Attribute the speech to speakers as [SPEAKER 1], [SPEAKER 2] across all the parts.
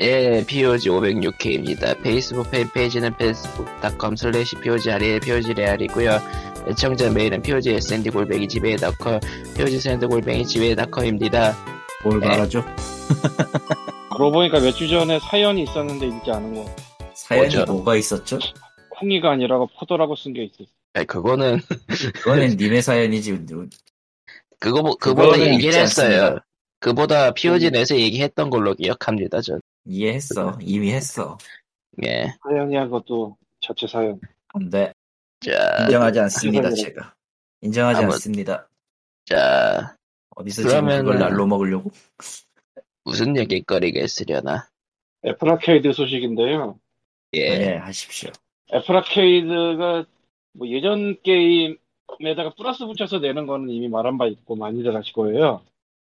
[SPEAKER 1] 예, POG 506회입니다. 페이스북 팬페이지는 facebook.com slash POGREAL, POGREAL이고요. 애청자 메일은 POGSND 골뱅이 지메일.com, POGSND 골뱅이 지메일.com입니다.
[SPEAKER 2] 뭘
[SPEAKER 1] 네.
[SPEAKER 2] 말하죠?
[SPEAKER 3] 그러고 보니까 몇 주 전에 사연이 있었는데 읽지 않은 거.
[SPEAKER 2] 사연이
[SPEAKER 1] 뭐죠?
[SPEAKER 2] 뭐가 있었죠?
[SPEAKER 3] 콩이가 아니라 포도라고 쓴 게 있었어.
[SPEAKER 1] 아, 그거는,
[SPEAKER 2] 그거는 님의 사연이지.
[SPEAKER 1] 그거, 뭐- 그보다
[SPEAKER 2] 그거는
[SPEAKER 1] 얘기를 했어요. 그보다 POG 내에서 얘기했던 걸로 기억합니다, 전.
[SPEAKER 2] 이해했어. 이미 했어.
[SPEAKER 1] 예.
[SPEAKER 3] 사연이야 그것도 자체 사연.
[SPEAKER 2] 근데
[SPEAKER 1] 자,
[SPEAKER 2] 인정하지 않습니다. 제가 인정하지
[SPEAKER 1] 아무-
[SPEAKER 2] 않습니다.
[SPEAKER 1] 자,
[SPEAKER 2] 어디서 지금 그걸 날로 먹으려고?
[SPEAKER 1] 무슨 얘기거리가 있으려나.
[SPEAKER 3] 애플 아케이드 소식인데요.
[SPEAKER 1] 예.
[SPEAKER 2] 네, 하십시오.
[SPEAKER 3] 애플 아케이드가 뭐 예전 게임에다가 플러스 붙여서 내는 거는 이미 말한 바 있고 많이들 아실 거예요.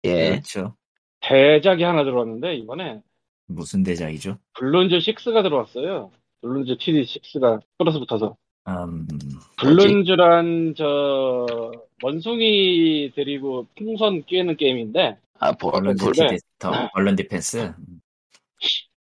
[SPEAKER 1] 예.
[SPEAKER 2] 그렇죠.
[SPEAKER 3] 대작이 하나 들어왔는데 이번에
[SPEAKER 2] 무슨 대작이죠?
[SPEAKER 3] Bloons 6가 들어왔어요. Bloons TD6가 플러스 붙어서.
[SPEAKER 2] 음,
[SPEAKER 3] Bloons란 저 원숭이 데리고 풍선 깨는 게임인데
[SPEAKER 1] 아, 보,
[SPEAKER 2] 얼른
[SPEAKER 1] 보,
[SPEAKER 3] 네.
[SPEAKER 2] 디펜스, 디펜스.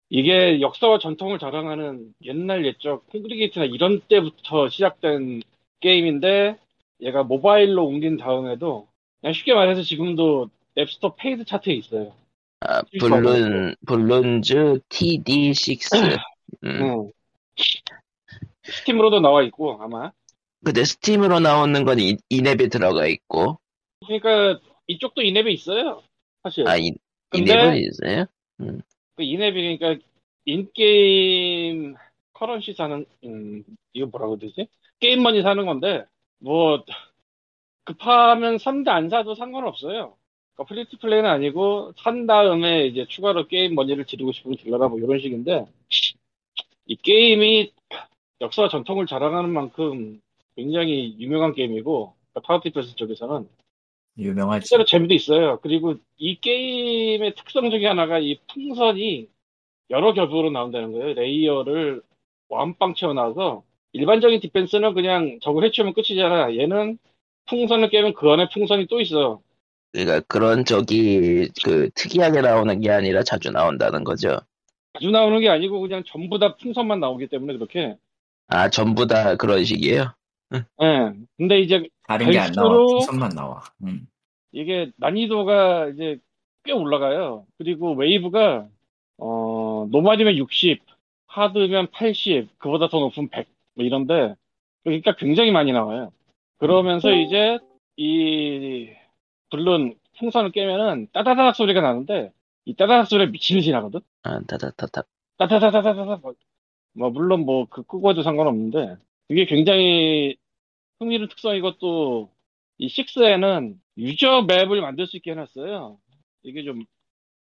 [SPEAKER 3] 이게 역사와 전통을 자랑하는 옛날 옛적 Kongregate나 이런 때부터 시작된 게임인데 얘가 모바일로 옮긴 다음에도 그냥 쉽게 말해서 지금도 앱스토어 paid 차트에 있어요.
[SPEAKER 1] 아, Bloon, Bloons TD6. 음.
[SPEAKER 3] 응. 스팀으로도 나와 있고 아마.
[SPEAKER 1] 근데 스팀으로 나오는 건 이, 이앱에 들어가 있고,
[SPEAKER 3] 그러니까 이쪽도 이앱에 있어요. 사실.
[SPEAKER 1] 아, 이, in-app은 있어요?
[SPEAKER 3] 그 이앱이 그러니까 in-game currency 사는 음 이거 뭐라고 되지? 게임 머니 사는 건데 뭐 급하면 산다 안 사도 상관없어요. 그러니까 free to play는 아니고 산 다음에 이제 추가로 게임 머니를 지르고 싶으면 질러라 뭐 이런 식인데 이 게임이 역사와 전통을 자랑하는 만큼 굉장히 유명한 게임이고 그러니까 tower defense 쪽에서는
[SPEAKER 2] 유명하지.
[SPEAKER 3] 실제로 재미도 있어요. 그리고 이 게임의 특성 중에 하나가 이 풍선이 여러 겹으로 나온다는 거예요. layer를 만빵 채워놔서 일반적인 defense는 그냥 적을 해치우면 끝이잖아. 얘는 풍선을 깨면 그 안에 풍선이 또 있어.
[SPEAKER 1] 그러니까 그런 적이 그 특이하게 나오는 게 아니라 자주 나온다는 거죠.
[SPEAKER 3] 자주 나오는 게 아니고 그냥 전부 다 풍선만 나오기 때문에 그렇게.
[SPEAKER 1] 아, 전부 다 그런 식이에요?
[SPEAKER 3] 예. 근데 이제
[SPEAKER 2] 다른 게 안 나와. 풍선만 나와. 음.
[SPEAKER 3] 이게 난이도가 이제 꽤 올라가요. 그리고 웨이브가 어 normal이면 60, hard면 80, 그보다 더 높으면 100, 뭐 이런데 그러니까 굉장히 많이 나와요. 그러면서 이제 이 물론 풍선을 깨면은 따다닥 소리가 나는데 이 따다닥 소리가 미친 듯이 나거든.
[SPEAKER 1] 아, 다다다다.
[SPEAKER 3] 따다다다다다 뭐 물론 뭐 그 끄고 해도 상관없는데 이게 굉장히 흥미로운 특성이고 또 이 6에는 user map을 만들 수 있게 해놨어요. 이게 좀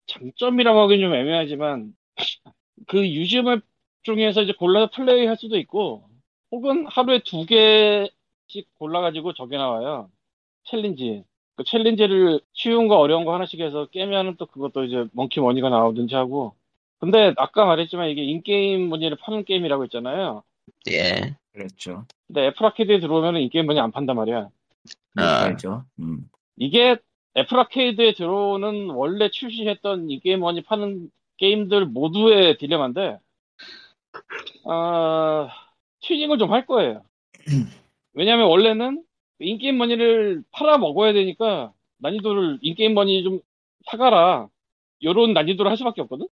[SPEAKER 3] 장점이라고 하긴 좀 애매하지만 그 user map 중에서 이제 골라서 플레이 할 수도 있고 혹은 하루에 두 개씩 골라가지고 저게 나와요. 챌린지. 그 챌린지를 쉬운 거 어려운 거 하나씩 해서 깨면은 또 그것도 이제 monkey money가 나오든지 하고 근데 아까 말했지만 이게 in-game money를 파는 게임이라고 했잖아요.
[SPEAKER 1] 예.
[SPEAKER 2] 그렇죠.
[SPEAKER 3] 근데 애플 아케이드에 들어오면 in-game money 안 판단 말이야.
[SPEAKER 1] 아.
[SPEAKER 2] 알죠. 음.
[SPEAKER 3] 이게 애플 아케이드에 들어오는 원래 출시했던 in-game money 파는 게임들 모두의 딜레마인데 아, 튜닝을 좀 할 거예요. 왜냐면 원래는 in-game money를 팔아 먹어야 되니까 난이도를 in-game money 좀 사가라. 요런 난이도를 할 수밖에 없거든?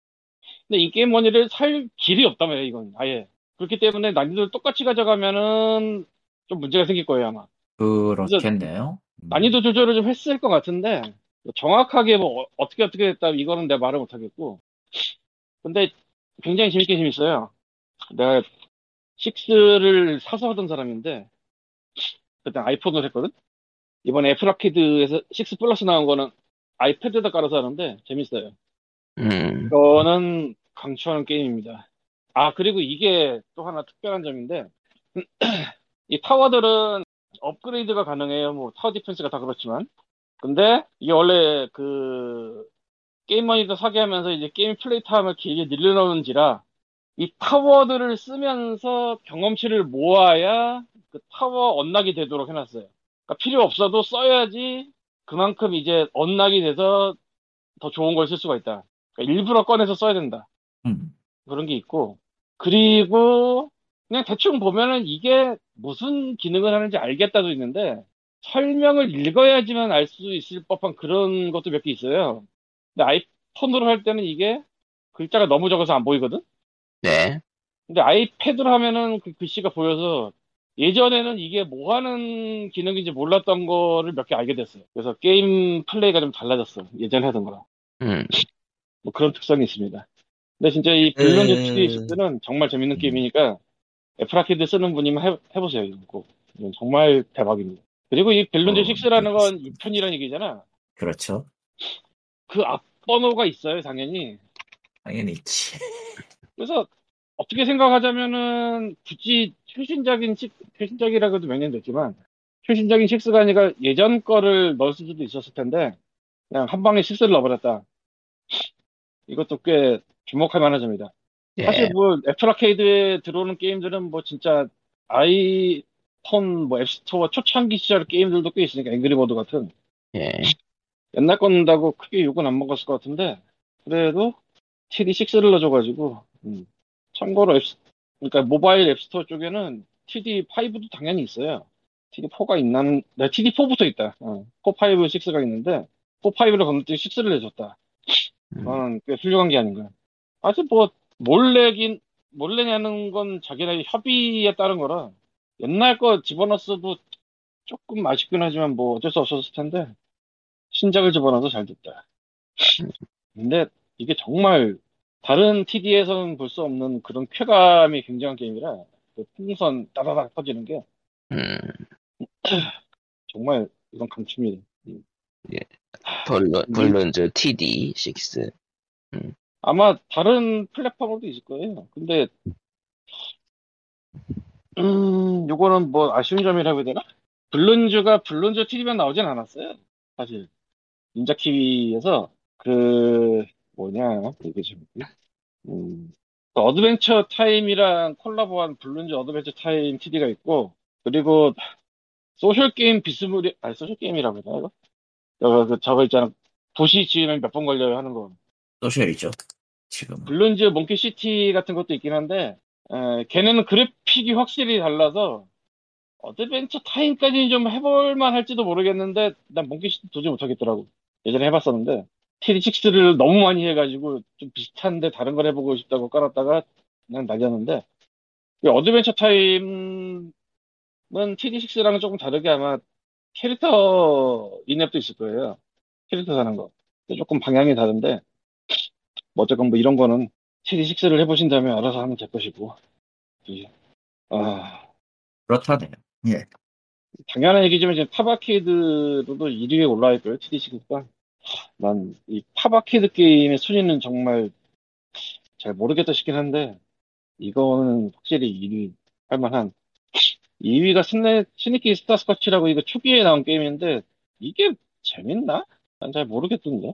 [SPEAKER 3] 근데 in-game money를 살 길이 없단 말이야, 이건. 아예. 그렇기 때문에 난이도를 똑같이 가져가면은 좀 문제가 생길 거예요, 아마.
[SPEAKER 2] 그렇겠네요. 음.
[SPEAKER 3] 난이도 조절을 좀 했을 것 같은데, 정확하게 뭐, 어, 어떻게 어떻게 됐다, 이거는 내가 말을 못 하겠고. 근데 굉장히 재밌게 재밌어요. 내가 6를 사서 하던 사람인데, 그때 아이폰으로 했거든? 이번에 애플 아케이드에서 6 플러스 나온 거는 아이패드에다 깔아서 하는데, 재밌어요.
[SPEAKER 1] 음.
[SPEAKER 3] 이거는 강추하는 게임입니다. 아, 그리고 이게 또 하나 특별한 점인데, 이 타워들은 업그레이드가 가능해요. 뭐, tower defense가 다 그렇지만. 근데, 이게 원래 그, game money도 사게 하면서 이제 game play time을 길게 늘려놓은지라, 이 타워들을 쓰면서 경험치를 모아야 그 타워 unlock이 되도록 해놨어요. 그러니까 필요 없어도 써야지 그만큼 이제 언락이 돼서 더 좋은 걸 쓸 수가 있다. 그러니까 일부러 꺼내서 써야 된다.
[SPEAKER 2] 음.
[SPEAKER 3] 그런 게 있고 그리고 그냥 대충 보면은 이게 무슨 기능을 하는지 알겠다도 있는데 설명을 읽어야지만 알 수 있을 법한 그런 것도 몇 개 있어요. 근데 아이폰으로 할 때는 이게 글자가 너무 적어서 안 보이거든?
[SPEAKER 1] 네.
[SPEAKER 3] 근데 아이패드로 하면은 그 글씨가 보여서 예전에는 이게 뭐 하는 기능인지 몰랐던 거를 몇 개 알게 됐어요. 그래서 game play가 좀 달라졌어. 예전에 하던 거랑.
[SPEAKER 1] 음.
[SPEAKER 3] 뭐 그런 특성이 있습니다. 근데 진짜 이 Bloons
[SPEAKER 2] 음.
[SPEAKER 3] TD 는 정말 재밌는
[SPEAKER 2] 음.
[SPEAKER 3] 게임이니까 애플 아케이드 쓰는 분이면 해, 해보세요. 이거 꼭. 이건 정말 대박입니다. 그리고 이 Bloons
[SPEAKER 2] 어,
[SPEAKER 3] 6라는 건
[SPEAKER 2] 알겠습니다.
[SPEAKER 3] 6편이라는 얘기잖아.
[SPEAKER 2] 그렇죠.
[SPEAKER 3] 그 앞번호가 있어요, 당연히.
[SPEAKER 2] 당연히 있지.
[SPEAKER 3] 그래서 어떻게 생각하자면은 굳이 최신작인 식- 최신작이라고 해도 몇 년 됐지만 최신작인 6가 아니라 예전 거를 넣을 수도 있었을 텐데 그냥 한 방에 6를 넣어버렸다. 이것도 꽤 주목할 만한 점이다.
[SPEAKER 1] 예.
[SPEAKER 3] 사실 뭐 애플 아케이드에 들어오는 게임들은 뭐 진짜 아이폰 뭐 App Store 초창기 시절 게임들도 꽤 있으니까 앵그리버드 같은
[SPEAKER 1] 예.
[SPEAKER 3] 옛날 거라고 크게 욕은 안 먹었을 것 같은데 그래도 TD6를 넣어줘가지고 음. 참고로 앱 그러니까 모바일 앱스토어 쪽에는 TD5도 당연히 있어요. TD4가 있나는 네, TD4부터 있다. 어. 4, 5, 6가 있는데 4, 5를 건너뛰고 6를 내줬다.
[SPEAKER 1] 음.
[SPEAKER 3] 그건 꽤 훌륭한 게 아닌가. 아직 뭐 몰래긴 몰래냐는 건 자기네 협의에 따른 거라 옛날 거 집어넣었어도 조금 아쉽긴 하지만 뭐 어쩔 수 없었을 텐데 신작을 집어넣어서 잘 됐다. 근데 이게 정말 다른 TD에서는 볼 수 없는 그런 쾌감이 굉장한 게임이라 그 풍선 따다닥 터지는 게
[SPEAKER 1] 음.
[SPEAKER 3] 정말 이건 강추입니다.
[SPEAKER 1] 블룬, 블룬즈 TD6.
[SPEAKER 3] 아마 다른 플랫폼으로도 있을 거예요. 근데 음, 요거는 뭐 아쉬운 점이라고 해야 되나? 블룬즈가 블룬즈 TV만 나오진 않았어요. 사실 Ninja Kiwi에서 그 뭐냐 이게 좀 음, 그 Adventure Time이랑 콜라보한 Bloons Adventure Time TD가 있고 그리고 social game 비스무리 아니 social game이라고 해야 되나 이거? 저거, 그, 저거 있잖아 도시 지으면 몇 분 걸려요 하는 거
[SPEAKER 2] social이죠. 지금.
[SPEAKER 3] Bloons Monkey City 같은 것도 있긴 한데 에, 걔네는 그래픽이 확실히 달라서 Adventure Time까지는 좀 해볼만 할지도 모르겠는데 난 Monkey City 도저히 못하겠더라고 예전에 해봤었는데 TD6를 너무 많이 해가지고 좀 비슷한데 다른 걸 해보고 싶다고 깔았다가 그냥 날렸는데 이 Adventure Time은 TD6랑은 조금 다르게 아마 캐릭터 in-app도 있을 거예요. 캐릭터 사는 거. 조금 방향이 다른데 뭐 어쨌건 뭐 이런 거는 TD6를 해보신 다음에 알아서 하면 될 것이고. 이, 아.
[SPEAKER 2] 그렇다네요. 예.
[SPEAKER 3] 당연한 얘기지만 지금 Top Arcade로도 1위에 올라와 있고요 TD6가 난 이 Top Arcade 게임의 순위는 정말 잘 모르겠다 싶긴 한데 이거는 확실히 1위 할 만한 2위가 Snea, Sneaky Sasquatch라고 이거 초기에 나온 게임인데 이게 재밌나? 난 잘 모르겠던데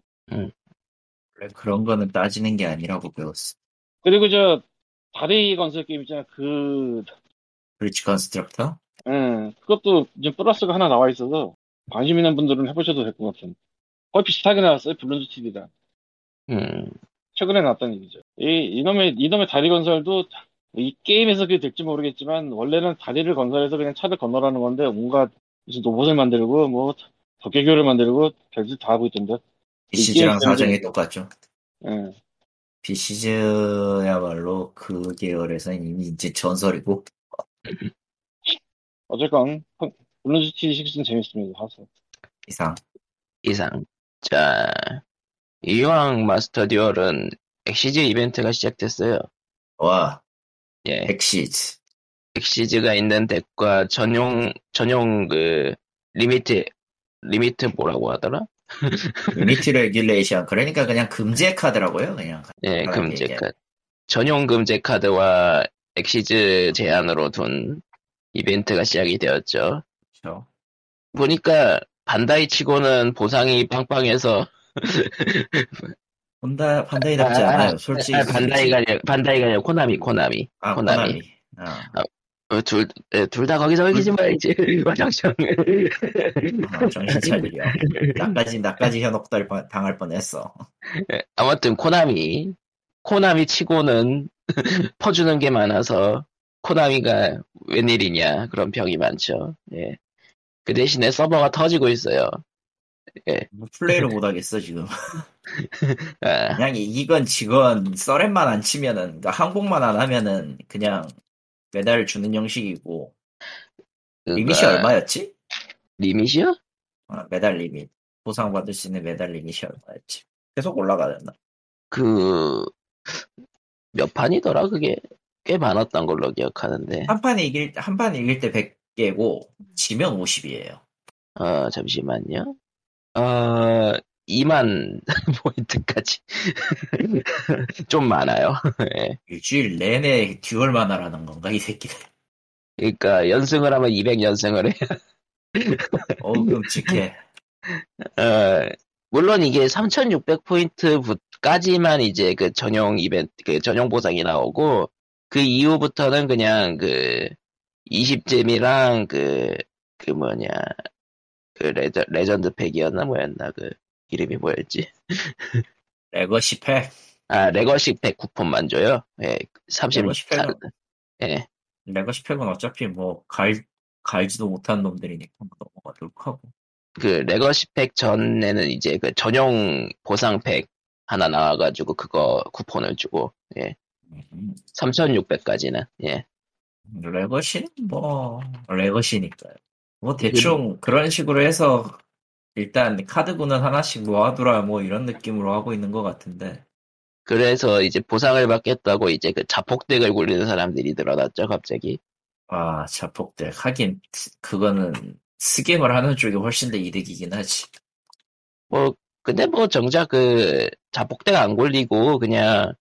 [SPEAKER 2] 원래 그런 거는 따지는 게 아니라고 배웠어.
[SPEAKER 3] 그리고 저 다리 건설 게임 있잖아 그
[SPEAKER 2] Bridge Constructor?
[SPEAKER 3] 예, 그것도 이제 플러스가 하나 나와 있어서 관심 있는 분들은 해보셔도 될 것 같은. 거의 비슷하게 나왔어요, Bloons TD가.
[SPEAKER 1] 음.
[SPEAKER 3] 최근에 나왔다는 얘기죠. 이, 이놈의, 이놈의 다리 건설도 이 게임에서 그게 될지 모르겠지만, 원래는 다리를 건설해서 그냥 차를 건너라는 건데, 온갖 무슨 로봇을 만들고, 뭐, 도깨교를 만들고, 별짓 다 하고 있던데.
[SPEAKER 2] 비시즈랑 사정이 똑같죠.
[SPEAKER 3] 예.
[SPEAKER 2] 비시즈야말로 그 계열에서는 이미 이제 전설이고,
[SPEAKER 3] 어쨌건, 블론즈 TV6는 재밌습니다, 하서.
[SPEAKER 2] 이상.
[SPEAKER 1] 이상. 자, 이왕 마스터 듀얼은 엑시즈 이벤트가 시작됐어요.
[SPEAKER 2] 와,
[SPEAKER 1] 예.
[SPEAKER 2] 엑시즈.
[SPEAKER 1] 엑시즈가 있는 deck과 전용, 전용 그, limit, 리미트 뭐라고 하더라?
[SPEAKER 2] limited regulation. 그러니까 그냥 금제 카드라고요, 그냥.
[SPEAKER 1] 예,
[SPEAKER 2] 아,
[SPEAKER 1] 금제. 카드. 전용 금제 카드와 엑시즈 제한으로 둔 이벤트가 시작이 되었죠.
[SPEAKER 2] 그렇죠.
[SPEAKER 1] 보니까 반다이 치고는 보상이 빵빵해서
[SPEAKER 2] 판다, 판다이답지 않아요, 솔직히.
[SPEAKER 1] 아, 반다이가 아니라 반다이가 아니라 코나미 코나미
[SPEAKER 2] 아,
[SPEAKER 1] 코나미.
[SPEAKER 2] 코나미. 아,
[SPEAKER 1] 어, 둘둘 다 거기서 이기지 말지 와장창
[SPEAKER 2] 어, 정신 차리려. 나까지, 나까지 현혹 당할 뻔했어.
[SPEAKER 1] 아무튼 코나미 코나미 치고는 퍼주는 게 많아서 코나미가 웬일이냐 그런 평이 많죠. 예. 그 대신에 서버가 터지고 있어요.
[SPEAKER 2] 뭐 플레이를 못 하겠어 지금.
[SPEAKER 1] 아,
[SPEAKER 2] 그냥 이건 직원 썰렌만 안 치면은 그러니까 항복만 안 하면은 그냥 메달을 주는 형식이고 리밋이
[SPEAKER 1] 그러니까
[SPEAKER 2] 얼마였지?
[SPEAKER 1] 리밋이요?
[SPEAKER 2] 아, 메달 리밋 보상 받을 수 있는 메달 리밋이 얼마였지? 계속 올라가잖아.
[SPEAKER 1] 그, 몇 판이더라? 그게 꽤 많았던 걸로 기억하는데.
[SPEAKER 2] 한판 이길 한판 이길 때 100 개고 지면 50이에요.
[SPEAKER 1] 어, 잠시만요. 어, 2만 포인트까지. 좀 많아요. 예.
[SPEAKER 2] 일주일 내내 듀얼만 하라는 건가 이 새끼들.
[SPEAKER 1] 그러니까 연승을 하면 200 연승을 해.
[SPEAKER 2] 어우 끔찍해.
[SPEAKER 1] 어, 물론 이게 3600 포인트까지만 이제 그 전용 이벤트, 그 전용 보상이 나오고, 그 이후부터는 그냥 그 20 gem이랑 그, 그 뭐냐, 그 레저, 레전드 팩이었나 뭐였나, 그 이름이 뭐였지?
[SPEAKER 2] 레거시 팩.
[SPEAKER 1] 아, 레거시 팩 쿠폰만 줘요. 예, 30,
[SPEAKER 2] 레거시 팩은
[SPEAKER 1] 예,
[SPEAKER 2] 레거시 팩은 어차피 뭐 갈, 갈지도 못한 놈들이니까 뭐 넘어가도록 하고.
[SPEAKER 1] 그 레거시 팩 전에는 이제 그 전용 보상 팩 하나 나와가지고 그거 쿠폰을 주고, 예,
[SPEAKER 2] 음,
[SPEAKER 1] 3600까지는, 예.
[SPEAKER 2] 레거시는 뭐 레거시니까요. 뭐 대충 그런 식으로 해서 일단 카드구는 하나씩 모아두라 뭐 이런 느낌으로 하고 있는 것 같은데
[SPEAKER 1] 그래서 이제 보상을 받겠다고 이제 그 자폭덱을 굴리는 사람들이 늘어났죠, 갑자기.
[SPEAKER 2] 아 자폭들 하긴 그거는 스겜을 하는 쪽이 훨씬 더 이득이긴 하지.
[SPEAKER 1] 뭐, 근데 뭐 정작 그 자폭deck 안 굴리고 그냥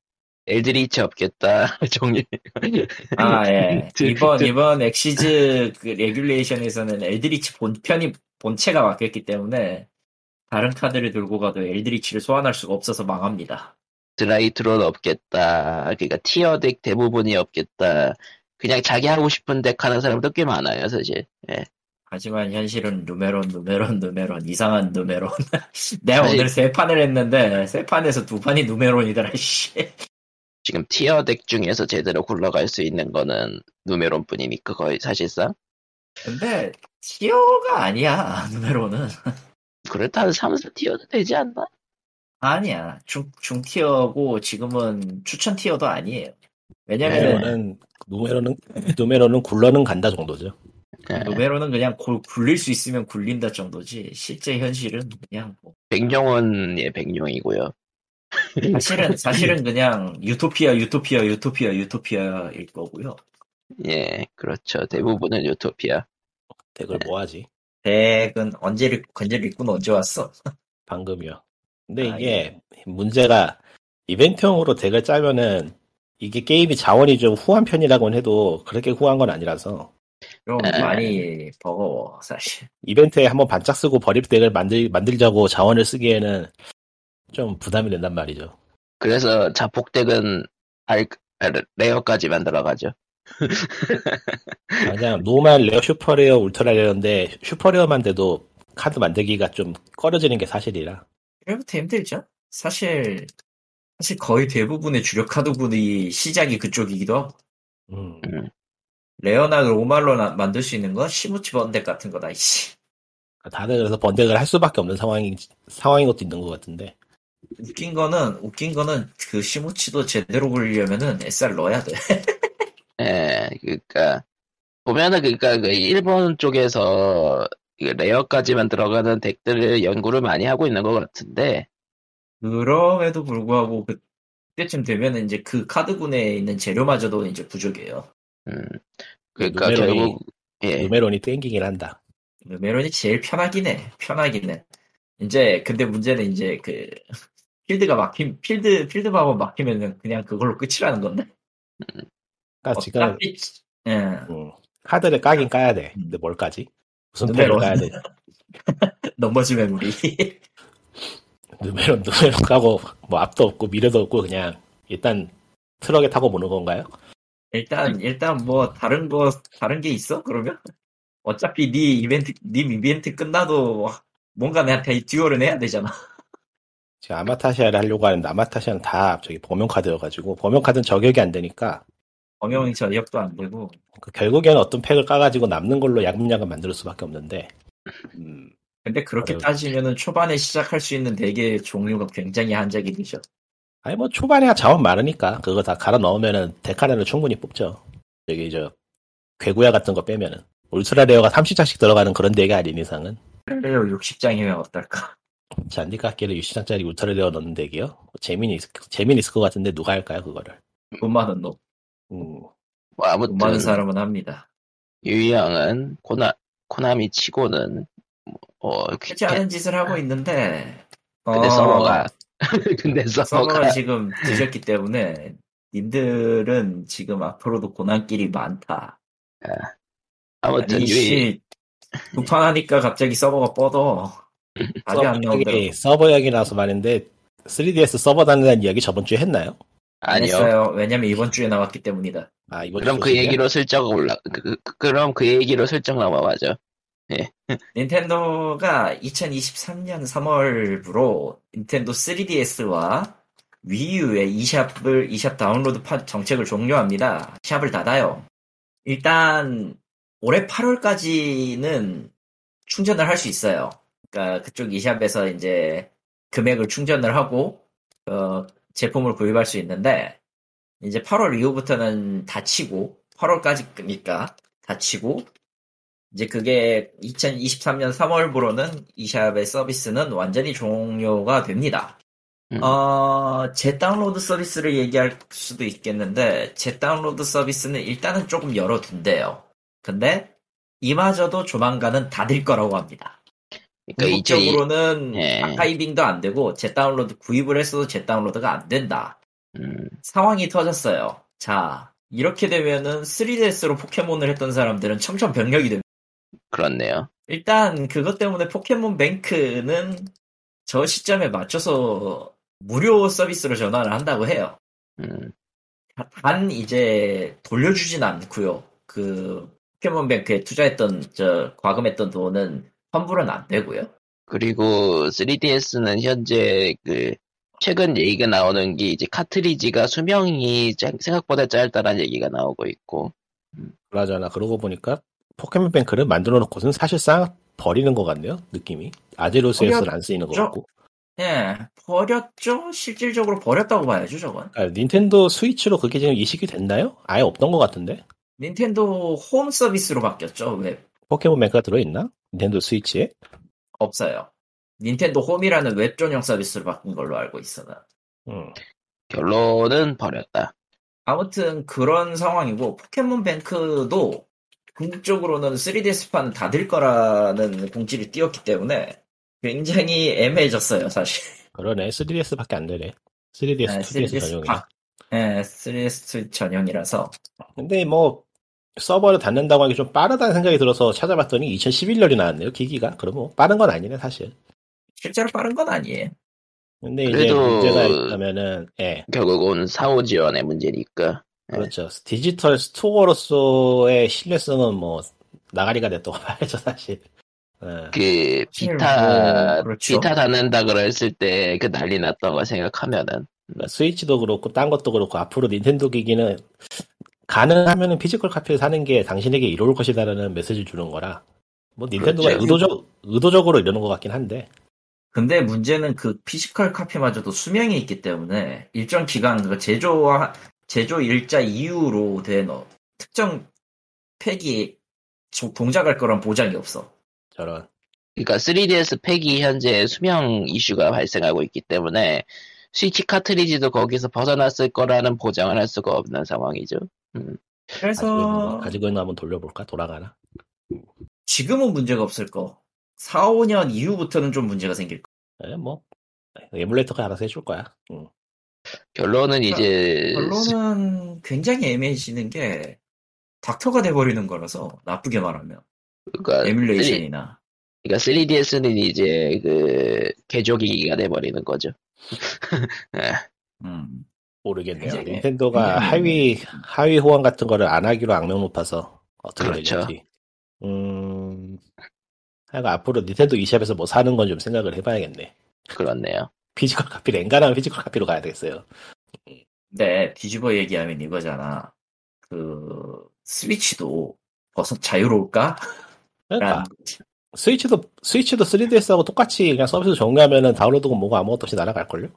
[SPEAKER 1] 엘드리치 없겠다, 종류.
[SPEAKER 2] 아 예.
[SPEAKER 1] 드-
[SPEAKER 2] 이번
[SPEAKER 1] 드-
[SPEAKER 2] 이번 엑시즈 그 regulation에서는 엘드리치 본편이 본체가 바뀌었기 때문에 다른 카드를 들고 가도 엘드리치를 소환할 수가 없어서 망합니다.
[SPEAKER 1] 드라이트론 없겠다. 그러니까 tier deck 대부분이 없겠다. 그냥 자기 하고 싶은 deck 하는 사람도 꽤 많아요, 사실. 예.
[SPEAKER 2] 하지만 현실은 누메론, 누메론, 누메론, 이상한 누메론. 내가
[SPEAKER 1] 사실-
[SPEAKER 2] 오늘 세 판을 했는데, 세 판에서 두 판이 누메론이더라, 씨.
[SPEAKER 1] 지금 tier deck 중에서 제대로 굴러갈 수 있는 거는 누메론 뿐이니 까 거의 사실상.
[SPEAKER 2] 근데, tier가 아니야, 누메론은.
[SPEAKER 1] 그렇다 면 3, 4 tier도 되지 않나?
[SPEAKER 2] 아니야. 중, 중tier고, 지금은 추천 tier도 아니에요. 왜냐면은,
[SPEAKER 4] 누메로는 누메로는 굴러는 간다 정도죠.
[SPEAKER 1] 예.
[SPEAKER 2] 누메론은 그냥 골- 굴릴 수 있으면 굴린다 정도지, 실제 현실은 그냥 뭐.
[SPEAKER 1] 백룡은 백룡이고요.
[SPEAKER 2] 사실은, 사실은 그냥 유토피아, 유토피아, 유토피아, 유토피아일 거고요.
[SPEAKER 1] 예, 그렇죠. 대부분은 유토피아.
[SPEAKER 4] 덱을 뭐 하지?
[SPEAKER 2] 덱은 언제, 읽- 언제 읽고 언제 왔어?
[SPEAKER 4] 방금이요. 근데
[SPEAKER 2] 아,
[SPEAKER 4] 이게 문제가 이벤트형으로 덱을 짜면은 이게 게임이 자원이 좀 후한 편이라고는 해도 그렇게 후한 건 아니라서
[SPEAKER 2] 좀
[SPEAKER 1] 에.
[SPEAKER 2] 많이 버거워 사실.
[SPEAKER 4] 이벤트에 한번 반짝 쓰고 버릴 deck을 만들, 만들자고 자원을 쓰기에는 좀 부담이 된단 말이죠.
[SPEAKER 1] 그래서 자폭deck은 알, 아, rare까지 만들어가죠.
[SPEAKER 4] 그냥 노멀 레어 슈퍼레어 울트라 레어인데 슈퍼레어만 돼도 카드 만들기가 좀 꺼려지는 게 사실이라
[SPEAKER 2] 그래부터 힘들죠. 사실 사실 거의 대부분의 주력 카드군이 시작이 그쪽이기도 하고
[SPEAKER 4] 음,
[SPEAKER 2] 레어나 로말로 나- 만들 수 있는 건 시무치 번덱 같은 거다 이씨.
[SPEAKER 4] 다들 그래서 번덱을 할 수밖에 없는 상황인 상황인 것도 있는 것 같은데
[SPEAKER 2] 웃긴 거는 웃긴 거는 그 시무치도 제대로 굴리려면은 SR 넣어야 돼.
[SPEAKER 1] 예, 그니까, 보면은 그니까 그 일본 쪽에서 그 rare까지만 들어가는 deck들을 연구를 많이 하고 있는 것 같은데,
[SPEAKER 2] 그럼에도 불구하고 그때쯤 되면은 이제 그 카드군에 있는 재료마저도 이제 부족해요.
[SPEAKER 1] 음, 그니까
[SPEAKER 4] 누메론이-
[SPEAKER 1] 결국, 예,
[SPEAKER 4] 누메론이 땡기긴 한다.
[SPEAKER 2] 메론이 제일 편하긴 해. 편하긴 해. 이제, 근데 문제는 이제 그, 필드가 막힘, 필드, 필드 마법 막히면은 그냥 그걸로 끝이라는 건데.
[SPEAKER 4] 그러니까 지금
[SPEAKER 2] 어차피, 예.
[SPEAKER 4] 음, 카드를 까긴 까야 돼. 근데 뭘 까지? 무슨. 팩을 까야 돼?
[SPEAKER 2] 넘버즈 메모리.
[SPEAKER 4] 누메론 누메론 까고 뭐 앞도 없고 미래도 없고 그냥 일단 트럭에 타고 보는 건가요?
[SPEAKER 2] 일단, 일단 뭐, 다른 거, 다른 게 있어? 그러면? 어차피 네 이벤트, 네 이벤트 끝나도 뭔가 내한테 duel은 해야 되잖아.
[SPEAKER 4] 지금 아마타시아를 하려고 하는데 아마타시아는 다 저기 범용 카드여가지고 범용 카드는 저격이 안 되니까
[SPEAKER 2] 범용 저역도 안 되고
[SPEAKER 4] 그 결국에는 어떤 팩을 까가지고 남는 걸로 야금야금 만들 수밖에 없는데 음,
[SPEAKER 2] 근데 그렇게
[SPEAKER 4] 어려워.
[SPEAKER 2] 따지면은 초반에 시작할 수 있는 대게 종류가 굉장히 한정이죠.
[SPEAKER 4] 아니 뭐 초반에 자원 많으니까 그거 다 갈아 넣으면은 데카레를 충분히 뽑죠. 저기 저 괴구야 같은 거 빼면은 울트라 레어가 30장씩 들어가는 그런 덱이 아닌 이상은
[SPEAKER 2] 레어 60장이면 어떨까?
[SPEAKER 4] 잔디 깎기를 60장짜리 울트라 레어 넣는 덱이요? 뭐 재미는 있, 재미는 있을 것 같은데 누가 할까요 그거를?
[SPEAKER 2] 돈 많은 놈,
[SPEAKER 4] 음,
[SPEAKER 1] 뭐 아무튼
[SPEAKER 2] 돈 많은 사람은 합니다.
[SPEAKER 1] 유희양은 코나 코나미 치고는 어
[SPEAKER 2] 하지 않은 짓을 하고 있는데
[SPEAKER 1] 근데
[SPEAKER 2] 어,
[SPEAKER 1] 서버가 근데
[SPEAKER 2] 서버가
[SPEAKER 1] 서버가
[SPEAKER 2] 지금 뒤졌기 때문에 님들은 지금 앞으로도 고난길이 많다.
[SPEAKER 1] 아무튼
[SPEAKER 2] 아니
[SPEAKER 1] 유희
[SPEAKER 2] 씨 두판 하니까 갑자기 서버가 뻗어. 답이 안 나오더라고.
[SPEAKER 4] 서버, 이야기 나와서 말인데 3DS 서버 다는다는 이야기 저번 주에 했나요?
[SPEAKER 2] 안
[SPEAKER 1] 아니요.
[SPEAKER 2] 했어요. 왜냐면 이번 주에 나왔기 때문이다.
[SPEAKER 4] 아 이번
[SPEAKER 1] 그럼
[SPEAKER 4] 주
[SPEAKER 1] 그? 얘기로 슬쩍 올라 그, 그, 그럼 그 얘기로 슬쩍 넘어가죠.
[SPEAKER 2] 닌텐도가 2023년 3월부로 닌텐도 3DS와 위유의 e샵을 e샵 다운로드 파- 정책을 종료합니다. 샵을 닫아요. 일단 올해 8월까지는 충전을 할 수 있어요. 그러니까 그쪽 e샵에서 이제 금액을 충전을 하고 어, 제품을 구입할 수 있는데 이제 8월 이후부터는 닫히고 8월까지니까 닫히고 이제 그게 2023년 3월부로는 e샵의 서비스는 완전히 종료가 됩니다.
[SPEAKER 1] 음.
[SPEAKER 2] 어, 재다운로드 서비스를 얘기할 수도 있겠는데, 재다운로드 서비스는 일단은 조금 열어둔대요. 근데, 이마저도 조만간은 닫을 거라고 합니다.
[SPEAKER 1] 그러니까 이제 이-
[SPEAKER 2] 궁극적으로는
[SPEAKER 1] 예.
[SPEAKER 2] 아카이빙도 안 되고, 재다운로드 구입을 했어도 재다운로드가 안 된다.
[SPEAKER 1] 음,
[SPEAKER 2] 상황이 터졌어요. 자, 이렇게 되면은 3DS로 포켓몬을 했던 사람들은 청천벽력이 됩니다.
[SPEAKER 1] 그렇네요.
[SPEAKER 2] 일단 그것 때문에 포켓몬 뱅크는 저 시점에 맞춰서 무료 서비스로 전환을 한다고 해요.
[SPEAKER 1] 음,
[SPEAKER 2] 단 이제 돌려주진 않고요. 그 포켓몬 뱅크에 투자했던 저 과금했던 돈은 환불은 안 되고요.
[SPEAKER 1] 그리고 3DS는 현재 그 최근 얘기가 나오는 게 이제 카트리지가 수명이 짜- 생각보다 짧다라는 얘기가 나오고 있고
[SPEAKER 4] 그러잖아. 그러고 보니까 포켓몬 뱅크를 만들어 놓고는 사실상 버리는 것 같네요. 느낌이 아제로스에서는 안 쓰이는 것? 같고.
[SPEAKER 2] 예, 버렸죠? 실질적으로 버렸다고 봐야죠, 저건.
[SPEAKER 4] 아, 닌텐도 스위치로 그게 지금 이식이 됐나요? 아예 없던 것 같은데.
[SPEAKER 2] 닌텐도 홈 서비스로 바뀌었죠, 웹.
[SPEAKER 4] 포켓몬 뱅크가 들어있나? 닌텐도 스위치에?
[SPEAKER 2] 없어요. 닌텐도 홈이라는 웹 전용 서비스로 바뀐 걸로 알고 있어, 나.
[SPEAKER 4] 음.
[SPEAKER 1] 결론은 버렸다.
[SPEAKER 2] 아무튼 그런 상황이고 포켓몬 뱅크도 궁극적으로는 3DS판 닫을 거라는 공지를 띄웠기 때문에 굉장히 애매해졌어요 사실
[SPEAKER 4] 그러네. 3DS밖에 안 되네. 3DS,
[SPEAKER 2] 네,
[SPEAKER 4] 2DS
[SPEAKER 2] 3DS
[SPEAKER 4] 전용이네.
[SPEAKER 2] 박- 네, 3DS 전용이라서
[SPEAKER 4] 근데 뭐 서버를 닫는다고 하기 좀 빠르다는 생각이 들어서 찾아봤더니 2011년이 나왔네요. 기기가. 그럼 뭐 빠른 건 아니네 사실.
[SPEAKER 2] 실제로 빠른 건 아니에요
[SPEAKER 4] 근데 이제 문제가 있다면은 예.
[SPEAKER 1] 결국은 사후 지원의 문제니까.
[SPEAKER 4] 그렇죠. 디지털 스토어로서의 신뢰성은 뭐 나가리가 됐다고 봐야죠 사실. 예.
[SPEAKER 1] 그 비타
[SPEAKER 2] 뭐, 그렇죠.
[SPEAKER 1] 비타 닫는다 그랬을 때 그 난리 났던 거 생각하면은
[SPEAKER 4] 그러니까 스위치도 그렇고 딴 것도 그렇고 앞으로 닌텐도 기기는 가능하면은 physical copy를 사는 게 당신에게 이로울 것이다라는 메시지를 주는 거라 뭐 닌텐도가
[SPEAKER 1] 그렇죠.
[SPEAKER 4] 의도적 의도적으로 이러는 것 같긴 한데
[SPEAKER 2] 근데 문제는 그 physical copy마저도 수명이 있기 때문에 일정 기간 그 제조와 제조 일자 이후로 된 어, 특정 팩이 조- 동작할 거란 보장이 없어
[SPEAKER 4] 저런
[SPEAKER 1] 그러니까 3DS 팩이 현재 수명 이슈가 발생하고 있기 때문에 스위치 카트리지도 거기서 벗어났을 거라는 보장을 할 수가 없는 상황이죠.
[SPEAKER 4] 있는,
[SPEAKER 2] 그래서
[SPEAKER 4] 거, 가지고 있는 거 한번 돌려볼까 돌아가나
[SPEAKER 2] 지금은 문제가 없을 거. 4, 5년 이후부터는 좀 문제가 생길 거.
[SPEAKER 4] 예, 뭐 에뮬레이터가 알아서 해줄 거야. 응.
[SPEAKER 1] 결론은 이제
[SPEAKER 2] 결론은 굉장히 애매해지는 게 닥터가 돼버리는 거라서 나쁘게 말하면
[SPEAKER 1] 그러니까,
[SPEAKER 2] 에뮬레이션이나
[SPEAKER 1] 그러니까 3DS는 이제 그 개조기기가 돼버리는 거죠. 예.
[SPEAKER 2] 음.
[SPEAKER 4] 모르겠네요.
[SPEAKER 2] 굉장히-
[SPEAKER 4] 닌텐도가
[SPEAKER 2] 굉장히
[SPEAKER 4] 하위 하위 호환 같은 거를 안 하기로 악명 높아서 어떻게
[SPEAKER 1] 그렇죠.
[SPEAKER 4] 될지. 음. 하여간 앞으로 닌텐도 e샵에서 뭐 사는 건 좀 생각을 해봐야겠네.
[SPEAKER 1] 그렇네요.
[SPEAKER 4] physical copy를 엔간하면 physical copy로 가야 되겠어요.
[SPEAKER 2] 근데 뒤집어 얘기하면 이거잖아. 그 스위치도 벌써 자유로울까?
[SPEAKER 4] 그러니까. 스위치도 스위치도 3DS하고 똑같이 그냥 서비스 종료하면은 다운로드고 뭐고 아무것도 없이 날아갈 걸요?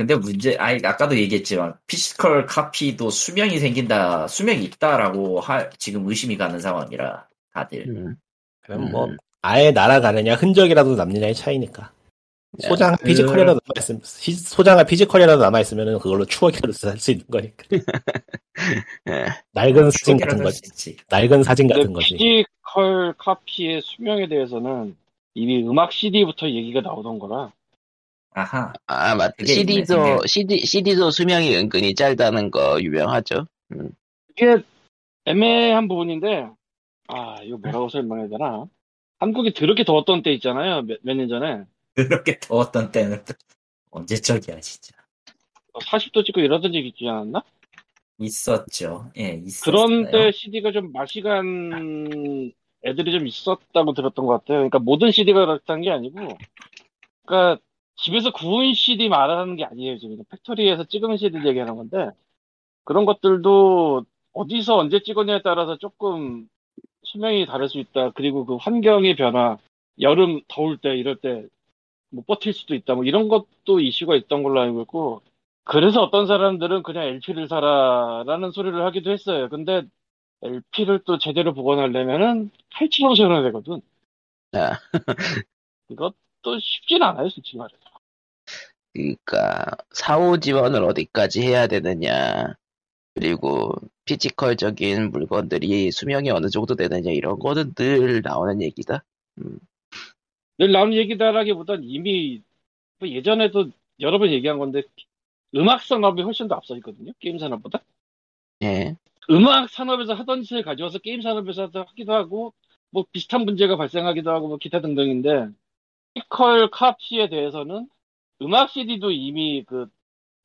[SPEAKER 2] 근데 문제, 아니, 아까도 얘기했지만, physical copy도 수명이 생긴다, 수명이 있다라고 하, 지금 의심이 가는 상황이라, 다들.
[SPEAKER 1] 음.
[SPEAKER 4] 그럼 뭐
[SPEAKER 1] 음.
[SPEAKER 4] 아예 날아가느냐 흔적이라도 남느냐의 차이니까. 소장
[SPEAKER 2] 그-
[SPEAKER 4] physical이라도 남아있으면 소장과 physical이라도 남아있으면 그걸로 추억이라도 살수 있는 거니까.
[SPEAKER 1] 예.
[SPEAKER 4] 낡은 사진 같은
[SPEAKER 2] 할
[SPEAKER 4] 거지. 낡은 사진 같은 거지.
[SPEAKER 3] physical copy의 수명에 대해서는 이미 음악 CD부터 얘기가 나오던 거라
[SPEAKER 2] 아하.
[SPEAKER 1] 아, 맞다.
[SPEAKER 2] 있네,
[SPEAKER 1] CD도,
[SPEAKER 2] 그게.
[SPEAKER 1] CD, CD도 수명이 은근히 짧다는 거 유명하죠.
[SPEAKER 3] 이게 애매한 부분인데 아 이거 뭐라고 설명해야 되나 한국이 더럽게 더웠던 때 있잖아요 몇년 전에
[SPEAKER 2] 그렇게 더웠던 때는 또 언제적이야, 진짜.
[SPEAKER 3] 40도 찍고 이러던 적이 있지 않았나?
[SPEAKER 2] 있었죠. 예, 있었어요.
[SPEAKER 3] 그런 때 CD가 좀 마시간 애들이 좀 있었다고 들었던 것 같아요. 그러니까 모든 CD가 그렇다는 게 아니고, 그러니까 집에서 구운 CD 말하는 게 아니에요. 지금 팩토리에서 찍은 CD 얘기하는 건데 그런 것들도 어디서 언제 찍었냐에 따라서 조금 수명이 다를 수 있다. 그리고 그 환경의 변화, 여름 더울 때 이럴 때 못 버틸 수도 있다. 뭐 이런 것도 이슈가 있던 걸로 알고 있고 그래서 어떤 사람들은 그냥 LP를 사라라는 소리를 하기도 했어요. 근데 LP를 또 제대로 보관하려면은 8천원 세워야 되거든.
[SPEAKER 1] 아,
[SPEAKER 3] 이것도 쉽진 않아요, 솔직히 말해서.
[SPEAKER 1] 그러니까, 사후 지원을 어디까지 해야 되느냐, 그리고 physical적인 물건들이 수명이 어느 정도 되느냐, 이런 거는 늘 나오는 얘기다.
[SPEAKER 3] 늘 나오는 얘기다라기보단 이미 뭐 예전에도 여러 번 얘기한 건데 음악 산업이 훨씬 더 앞서 있거든요. 게임 산업보다.
[SPEAKER 1] 예.
[SPEAKER 3] 음악 산업에서 하던 짓을 가져와서 게임 산업에서 하기도 하고 뭐 비슷한 문제가 발생하기도 하고 뭐 기타 등등인데 피컬 카피에 대해서는 음악 CD도 이미 그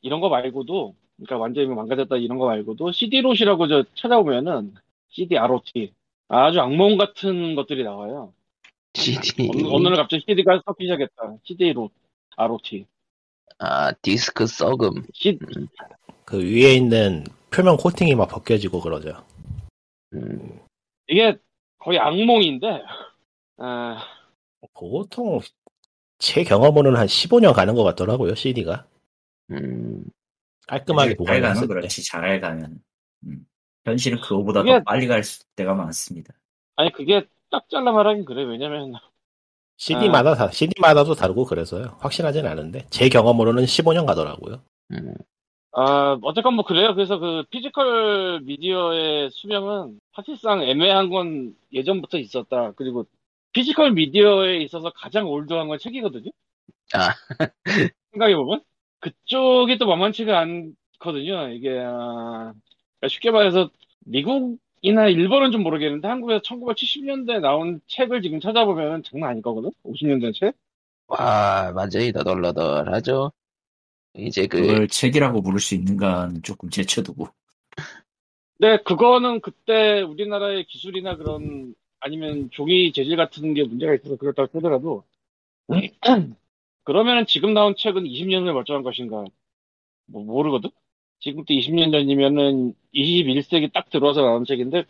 [SPEAKER 3] 이런 거 말고도 그러니까 완전히 망가졌다 이런 거 말고도 CD롯이라고 저 찾아보면은 CD ROT 아주 악몽 같은 것들이 나와요.
[SPEAKER 1] CD.
[SPEAKER 3] 오늘, 오늘은 갑자기 CD가 섞기 시작했다. CD롯 ROT
[SPEAKER 1] 아, 디스크 썩음.
[SPEAKER 3] C,
[SPEAKER 4] 그 위에 있는 표면 코팅이 막 벗겨지고 그러죠.
[SPEAKER 1] 음,
[SPEAKER 3] 이게 거의 악몽인데 아,
[SPEAKER 4] 보통 제 경험으로는 한 15년 가는 것 같더라고요, CD가.
[SPEAKER 1] 음,
[SPEAKER 4] 깔끔하게
[SPEAKER 2] 잘
[SPEAKER 4] 보관을
[SPEAKER 2] 가면
[SPEAKER 4] 했을 때.
[SPEAKER 2] 그렇지, 잘 가면. 음. 현실은 그거보다
[SPEAKER 3] 그게-
[SPEAKER 2] 더 빨리 갈 수- 때가 많습니다.
[SPEAKER 3] 아니 그게 딱 잘라 말하긴 그래 왜냐면
[SPEAKER 4] CD마다 다, CD마다도 다르고 그래서요. 확실하진 않은데 제 경험으로는 15년 가더라고요.
[SPEAKER 1] 음.
[SPEAKER 3] 아, 어쨌건 뭐 그래요. 그래서 그 physical 미디어의 수명은 사실상 애매한 건 예전부터 있었다. 그리고 physical 미디어에 있어서 가장 old한 건 책이거든요.
[SPEAKER 1] 아.
[SPEAKER 3] 생각해보면. 그쪽이 또 만만치가 않거든요. 이게, 아, 그러니까 쉽게 말해서 미국이나 일본은 좀 모르겠는데 한국에서 1970년대에 나온 책을 지금 찾아보면 장난 아닐 거거든? 50년대 책?
[SPEAKER 1] 와, 완전히 너덜너덜하죠. 이제 그,
[SPEAKER 2] 그걸 책이라고 부를 수 있는가는 조금 제쳐두고.
[SPEAKER 3] 네, 그거는 그때 우리나라의 기술이나 그런 아니면 종이 재질 같은 게 문제가 있어서 그렇다고 하더라도 그러면은 지금 나온 책은 20년을 멀쩡한 것인가 뭐 모르거든. 지금부터 20년 전이면은 21세기 딱 들어와서 나온 책인데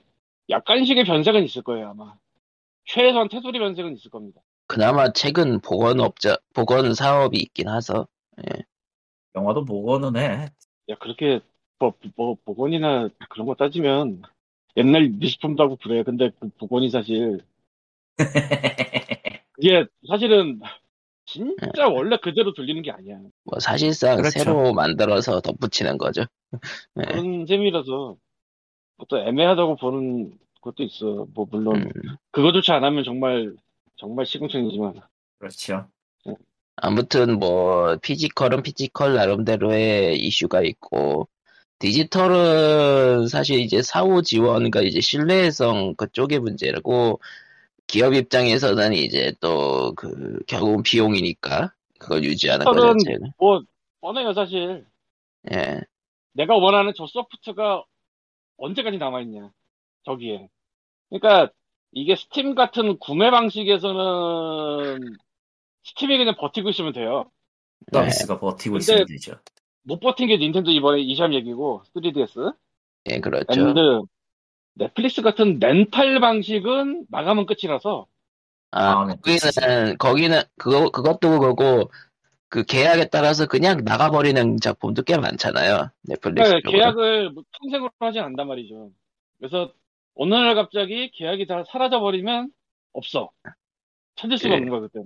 [SPEAKER 3] 약간씩의 변색은 있을 거예요 아마. 최소한 테두리 변색은 있을 겁니다.
[SPEAKER 1] 그나마 최근 복원업자, 복원 사업이 있긴 하서,
[SPEAKER 2] 영화도 보고는 해.
[SPEAKER 3] 야 그렇게 뭐, 뭐 복원이나 그런 거 따지면 옛날 미술품도 하고 그래. 근데 그 복원이 사실 이게 사실은 진짜 원래 그대로 돌리는 게 아니야.
[SPEAKER 1] 뭐 사실상
[SPEAKER 2] 그렇죠.
[SPEAKER 1] 새로 만들어서 덧붙이는 거죠. 네.
[SPEAKER 3] 그런 셈이라서 또 애매하다고 보는 것도 있어. 뭐 물론
[SPEAKER 1] 음.
[SPEAKER 3] 그거조차 안 하면 정말 정말 시궁창이지만
[SPEAKER 2] 그렇죠.
[SPEAKER 1] 아무튼 뭐 physical은 physical 나름대로의 이슈가 있고 디지털은 사실 이제 사후 지원과 이제 신뢰성 그쪽의 문제라고 기업 입장에서는 이제 또 그 결국 비용이니까 그걸 유지하는 거
[SPEAKER 3] 디지털은
[SPEAKER 1] 자체는
[SPEAKER 3] 뭐 뻔해요 사실.
[SPEAKER 1] 예
[SPEAKER 3] 내가 원하는 저 소프트가 언제까지 남아있냐 저기에. 그러니까 이게 스팀 같은 구매 방식에서는 스팀이 그냥 버티고 있으면 돼요.
[SPEAKER 2] 서비스가 버티고
[SPEAKER 3] 근데-
[SPEAKER 2] 있으면 되죠.
[SPEAKER 3] 못 버틴 게 닌텐도 이번에 이샵 얘기고 3DS,
[SPEAKER 1] 예, 그렇죠.
[SPEAKER 3] and 넷플릭스 같은 렌탈 방식은 나가면 끝이라서
[SPEAKER 1] 아,
[SPEAKER 2] 아, 네,
[SPEAKER 1] 거기는, 거기는, 그거, 그것도 그거고, 그 계약에 따라서 그냥 나가버리는 작품도 꽤 많잖아요. 넷플릭스.
[SPEAKER 3] 그러니까
[SPEAKER 1] 쪽으로.
[SPEAKER 3] 계약을 뭐 평생으로 하진 않단 말이죠. 그래서 어느 날 갑자기 계약이 다 사라져 버리면 없어. 찾을 수가
[SPEAKER 1] 예.
[SPEAKER 3] 없는 거야 그때.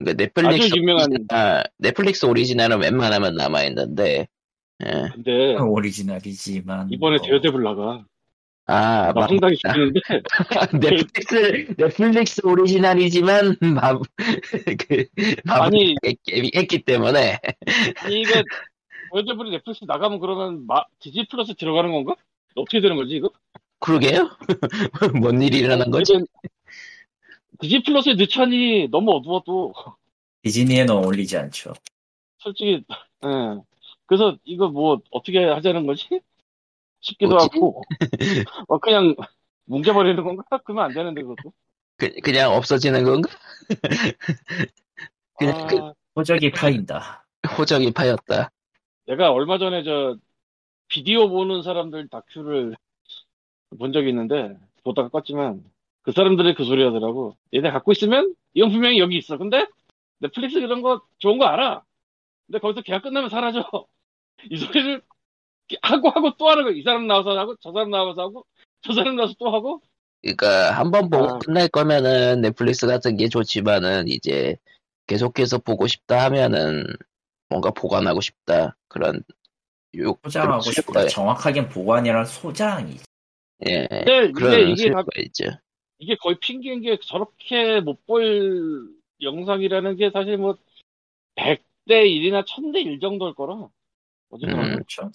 [SPEAKER 1] 그러니까 넷플릭스,
[SPEAKER 3] 아주 유명한-
[SPEAKER 1] 오리지널, 넷플릭스 오리지널은 웬만하면 남아 있는데, 예.
[SPEAKER 3] 근데
[SPEAKER 2] 오리지널이지만
[SPEAKER 3] 이번에
[SPEAKER 2] 뭐,
[SPEAKER 3] 데어데블 나가.
[SPEAKER 1] 아,
[SPEAKER 3] 나
[SPEAKER 1] 막,
[SPEAKER 3] 황당히 싶은데
[SPEAKER 1] 넷플릭스, 넷플릭스 오리지널이지만, 마, 그, 마,
[SPEAKER 3] 아니
[SPEAKER 1] 했기 때문에,
[SPEAKER 3] 아니 이게 데어데블이 넷플릭스 나가면 그러면 마, 디지 플러스 들어가는 건가? 어떻게 되는 거지 이거?
[SPEAKER 1] 그러게요? 뭔 일이 일어난 거지?
[SPEAKER 3] 디지 플러스의 늦천이 너무 어두워도
[SPEAKER 2] 디즈니에는 어울리지 않죠.
[SPEAKER 3] 솔직히 예. 그래서 이거 뭐 어떻게 하자는 거지? 싶기도
[SPEAKER 1] 뭐지?
[SPEAKER 3] 하고 어, 그냥 뭉개버리는 건가? 그러면 안 되는데 그것도
[SPEAKER 1] 그, 그냥 없어지는 건가? 그냥 그-
[SPEAKER 3] 아,
[SPEAKER 2] 호적이 파인다.
[SPEAKER 1] 호적이 파였다.
[SPEAKER 3] 내가 얼마 전에 저 비디오 보는 사람들 다큐를 본 적이 있는데 보다가 껐지만 그 사람들이 그 소리 하더라고. 얘네 갖고 있으면 이건 분명히 여기 있어. 근데 넷플릭스 이런 거 좋은 거 알아. 근데 거기서 계약 끝나면 사라져. 이 소리를 하고 하고 또 하는 거야. 이 사람 나와서 하고 저 사람 나와서 하고 저 사람 나와서 또 하고.
[SPEAKER 1] 그러니까 한 번 보고
[SPEAKER 3] 아.
[SPEAKER 1] 끝날 거면은 넷플릭스 같은 게 좋지만은 이제 계속해서 보고 싶다 하면은 뭔가 보관하고 싶다. 그런 욕
[SPEAKER 2] 소장하고 싶다. 정확하긴 보관이란 소장이.
[SPEAKER 1] 예.
[SPEAKER 3] 근데
[SPEAKER 1] 그런
[SPEAKER 3] 이게 이게 다
[SPEAKER 1] 수가 있죠.
[SPEAKER 3] 이게 거의 핑계인 게 저렇게 못 볼 영상이라는 게 사실 뭐 100대 1이나 1000대 1 정도일 거라. 어지간하면.
[SPEAKER 1] 음.
[SPEAKER 2] 그렇죠.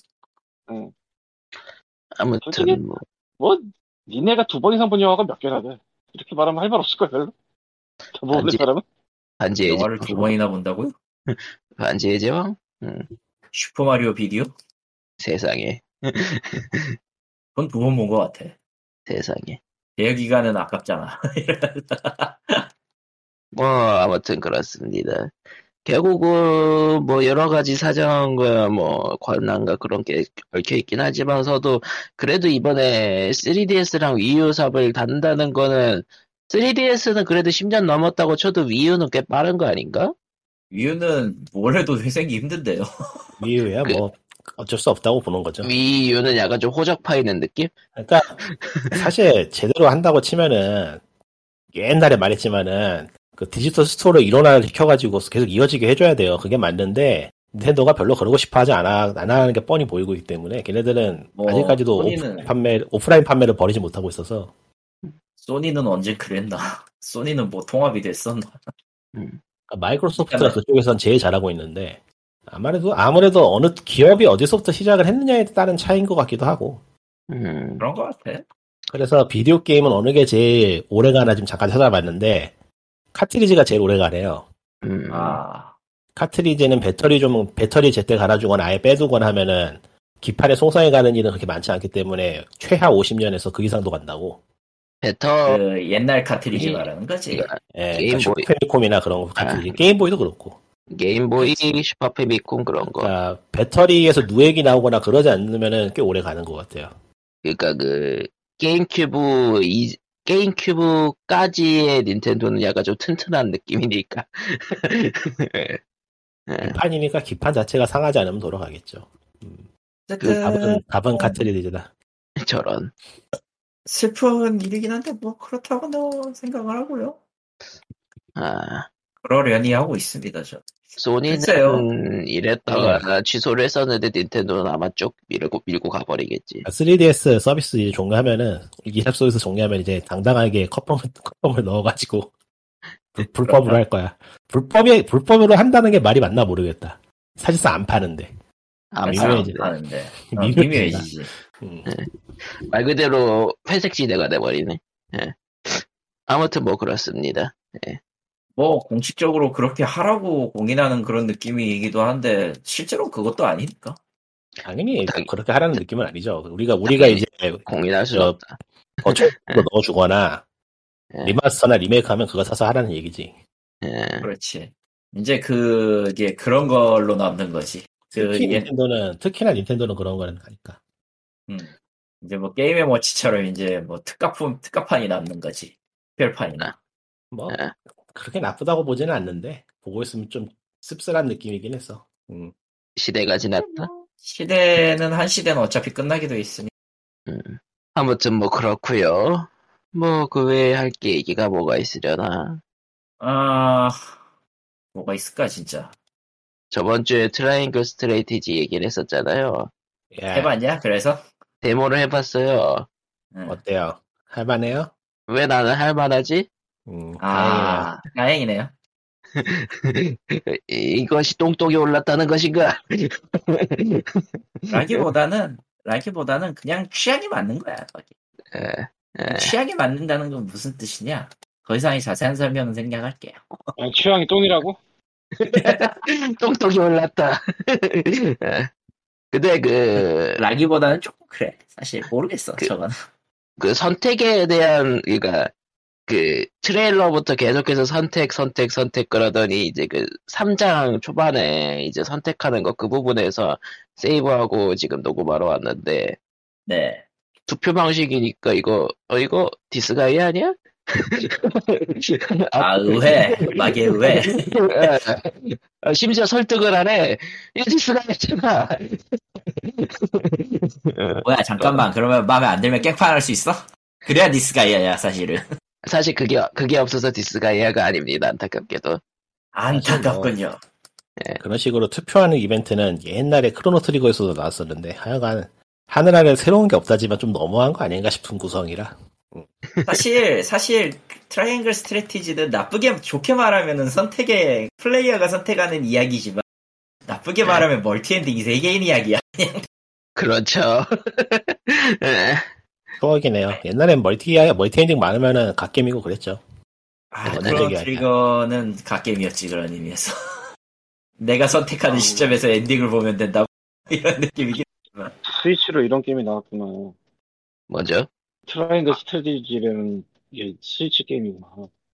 [SPEAKER 1] 아무튼
[SPEAKER 3] 솔직히-
[SPEAKER 1] 뭐
[SPEAKER 3] 뭐, 니네가 두 번 이상 본 영화가 몇 개나 돼. 이렇게 말하면 할 말 없을 거야, 별로. 더 보는
[SPEAKER 1] 반지-
[SPEAKER 3] 사람은?
[SPEAKER 1] 반지의
[SPEAKER 2] 영화를
[SPEAKER 1] 제왕
[SPEAKER 2] 두 번이나 본다고요?
[SPEAKER 1] 반지의 제왕
[SPEAKER 2] 슈퍼마리오 비디오?
[SPEAKER 1] 세상에
[SPEAKER 2] 그건 두 번 본 것 같아.
[SPEAKER 1] 세상에
[SPEAKER 2] 대여 기간은 아깝잖아.
[SPEAKER 1] 뭐 아무튼 그렇습니다. 결국은 뭐 여러 가지 사정과 뭐 관람과 그런 게 얽혀 있긴 하지만서도 그래도 이번에 3DS랑 위유 삽을 단다는 거는 3DS는 그래도 10년 넘었다고 쳐도 위유는 꽤 빠른 거 아닌가?
[SPEAKER 2] 위유는 뭘 해도 회생이 힘든데요.
[SPEAKER 4] 이유야
[SPEAKER 1] 그-
[SPEAKER 4] 뭐 어쩔 수 없다고 보는 거죠.
[SPEAKER 1] 위유는 약간 좀 호적 파이는 느낌?
[SPEAKER 4] 그러니까 사실 제대로 한다고 치면은 옛날에 말했지만은 그 디지털 store를 일원화를 시켜가지고 계속 이어지게 해줘야 돼요. 그게 맞는데 닌텐도가 별로 그러고 싶어 하지 않아 안 하는 게 뻔히 보이고 있기 때문에 걔네들은
[SPEAKER 2] 뭐,
[SPEAKER 4] 아직까지도
[SPEAKER 2] 소니는-
[SPEAKER 4] 오프라인 판매 오프라인 판매를 버리지 못하고 있어서
[SPEAKER 2] 소니는 언제 그랬나? 소니는 뭐 통합이 됐었나?
[SPEAKER 1] 음.
[SPEAKER 4] 그러니까 마이크로소프트가 그쪽에선 제일 잘하고 있는데 아무래도 아무래도 어느 기업이 어디서부터 시작을 했느냐에 따른 차이인 것 같기도 하고
[SPEAKER 1] 음,
[SPEAKER 2] 그런 것 같아.
[SPEAKER 4] 그래서 비디오 게임은 어느 게 제일 오래가나 지금 잠깐 찾아봤는데 카트리지가 제일 오래가네요.
[SPEAKER 1] 음.
[SPEAKER 2] 아,
[SPEAKER 4] 카트리지는 배터리 좀 배터리 제때 갈아주거나 아예 빼두거나 하면은 기판에 손상이 가는 일은 그렇게 많지 않기 때문에 최하 50년에서 그 이상도 간다고.
[SPEAKER 1] 배터
[SPEAKER 2] 그 옛날 카트리지
[SPEAKER 1] 이-
[SPEAKER 2] 말하는 거지.
[SPEAKER 4] 예,
[SPEAKER 1] 게임보이.
[SPEAKER 4] 그러니까 슈퍼패미컴이나 그런 거 카트리지,
[SPEAKER 1] 아.
[SPEAKER 4] 게임보이도 그렇고.
[SPEAKER 1] 게임보이, 슈퍼 패미컴 그런 거.
[SPEAKER 4] 그러니까 배터리에서 누액이 나오거나 그러지 않으면은 꽤 오래 가는 것 같아요.
[SPEAKER 1] 그러니까 그 게임큐브 이 게임큐브까지의 닌텐도는 약간 좀 튼튼한 느낌이니까. 예,
[SPEAKER 4] 기판이니까 기판 자체가 상하지 않으면 돌아가겠죠.
[SPEAKER 2] 어쨌든
[SPEAKER 4] 답은 답은 카트리지다.
[SPEAKER 1] 저런.
[SPEAKER 2] 슬픈 일이긴 한데 뭐 그렇다고는 생각을 하고요.
[SPEAKER 1] 아,
[SPEAKER 2] 그러려니 하고 있습니다. 저.
[SPEAKER 1] 소니는
[SPEAKER 2] 글쎄요.
[SPEAKER 1] 이랬다가 취소를 했었는데 닌텐도는 아마 쭉 밀고 밀고 가버리겠지.
[SPEAKER 4] 3DS 서비스 이제 종료하면은 이샵 서비스 종료하면 이제 당당하게 컵펌 컵펌을 넣어가지고 불, 불법으로 할 거야. 불법이 불법으로 한다는 게 말이 맞나 모르겠다. 사실상 안 파는데.
[SPEAKER 1] 아,
[SPEAKER 4] 미묘해지.
[SPEAKER 2] 하는데 어. 미묘해지지.
[SPEAKER 4] 음.
[SPEAKER 1] 말 그대로 회색 시대가 돼버리네. 예. 아무튼 뭐 그렇습니다.
[SPEAKER 2] 뭐 공식적으로 그렇게 하라고 공인하는 그런 느낌이기도 한데 실제로 그것도 아니니까.
[SPEAKER 4] 당연히
[SPEAKER 1] 당-
[SPEAKER 4] 그렇게 하라는 느낌은 아니죠. 우리가 우리가
[SPEAKER 1] 당연히.
[SPEAKER 4] 이제
[SPEAKER 1] 공인할
[SPEAKER 4] 저-
[SPEAKER 1] 없다.
[SPEAKER 4] 버추얼로 넣어주거나
[SPEAKER 1] 예.
[SPEAKER 4] 리마스터나 리메이크하면 그거 사서 하라는 얘기지.
[SPEAKER 1] 예.
[SPEAKER 2] 그렇지. 이제 그게 그런 걸로 남는 거지. 그
[SPEAKER 4] 특히
[SPEAKER 2] 예,
[SPEAKER 4] 닌텐도는 특히나 닌텐도는 그런 거는 하니까.
[SPEAKER 2] 음. 이제 뭐 게임의 워치처럼 이제 뭐 특가품 특가판이 남는 거지. 특별판이나.
[SPEAKER 4] 뭐
[SPEAKER 1] 네.
[SPEAKER 4] 그렇게 나쁘다고 보지는 않는데 보고 있으면 좀 씁쓸한 느낌이긴 했어. 음.
[SPEAKER 1] 시대가 지났다.
[SPEAKER 2] 시대는 한 시대는 어차피 끝나게 돼 있으니.
[SPEAKER 1] 음. 아무튼 뭐 그렇고요. 뭐 그 외에 할 게 얘기가 뭐가 있으려나.
[SPEAKER 2] 아 뭐가 있을까 진짜.
[SPEAKER 1] 저번 주에 트라이앵글 스트래티지 얘기를 했었잖아요.
[SPEAKER 4] 예.
[SPEAKER 2] 해봤냐? 그래서
[SPEAKER 1] 데모를 해봤어요.
[SPEAKER 2] 응.
[SPEAKER 4] 어때요? 할만해요?
[SPEAKER 1] 왜 나는 할만하지?
[SPEAKER 4] 음, 다행이네요.
[SPEAKER 2] 아 다행이네요.
[SPEAKER 1] 이것이 똥똥이 올랐다는 것인가?
[SPEAKER 2] 라기보다는 라기보다는 그냥 취향이 맞는 거야. 거기.
[SPEAKER 1] 에, 에.
[SPEAKER 2] 취향이 맞는다는 건 무슨 뜻이냐? 더 이상의 자세한 설명은 생략할게요.
[SPEAKER 3] 아, 취향이 똥이라고?
[SPEAKER 1] 똥똥이 올랐다. 에. 근데 그,
[SPEAKER 2] 라기보다는 조금 그래. 사실 모르겠어.
[SPEAKER 1] 그-
[SPEAKER 2] 저건.
[SPEAKER 1] 그 선택에 대한, 그니까, 그 트레일러부터 계속해서 선택, 선택, 선택 그러더니 이제 그 3장 초반에 이제 선택하는 거 그 부분에서 세이브하고 지금 녹음하러 왔는데
[SPEAKER 2] 네.
[SPEAKER 1] 투표 방식이니까 이거, 어, 이거 디스가이아 아니야?
[SPEAKER 2] 아 의회. 마계 의회.
[SPEAKER 1] 어, 심지어 설득을 하네. 이거 디스가이아잖아.
[SPEAKER 2] 뭐야 잠깐만. 그러면 마음에 안 들면 깽판할 수 있어? 그래야 디스가이아야 사실은.
[SPEAKER 1] 사실 그게, 그게 없어서 디스가이아가 아닙니다. 안타깝게도.
[SPEAKER 2] 안타깝군요.
[SPEAKER 4] 그런 식으로 투표하는 이벤트는 옛날에 크로노 트리거에서도 나왔었는데 하여간 하늘 아래 새로운 게 없다지만 좀 너무한 거 아닌가 싶은 구성이라
[SPEAKER 2] 사실 사실 트라이앵글 스트래티지는 나쁘게 좋게 말하면은 선택에 플레이어가 선택하는 이야기지만 나쁘게
[SPEAKER 1] 네.
[SPEAKER 2] 말하면 multi-ending 세계인 이야기야.
[SPEAKER 1] 그렇죠. 예.
[SPEAKER 4] 추억이네요. 옛날엔 multi multi-ending 많으면은 갓겜이고 그랬죠.
[SPEAKER 2] 아,
[SPEAKER 1] 네,
[SPEAKER 2] 크로노
[SPEAKER 4] 네.
[SPEAKER 2] 트리거는 갓겜이었지 그런 의미에서. 내가 선택하는
[SPEAKER 3] 아우.
[SPEAKER 2] 시점에서 엔딩을 보면 된다. 이런 느낌이긴.
[SPEAKER 3] 스위치로 이런 게임이 나왔구나.
[SPEAKER 1] 뭐죠?
[SPEAKER 3] Triangle Strategy라는 게 스위치 게임이구나.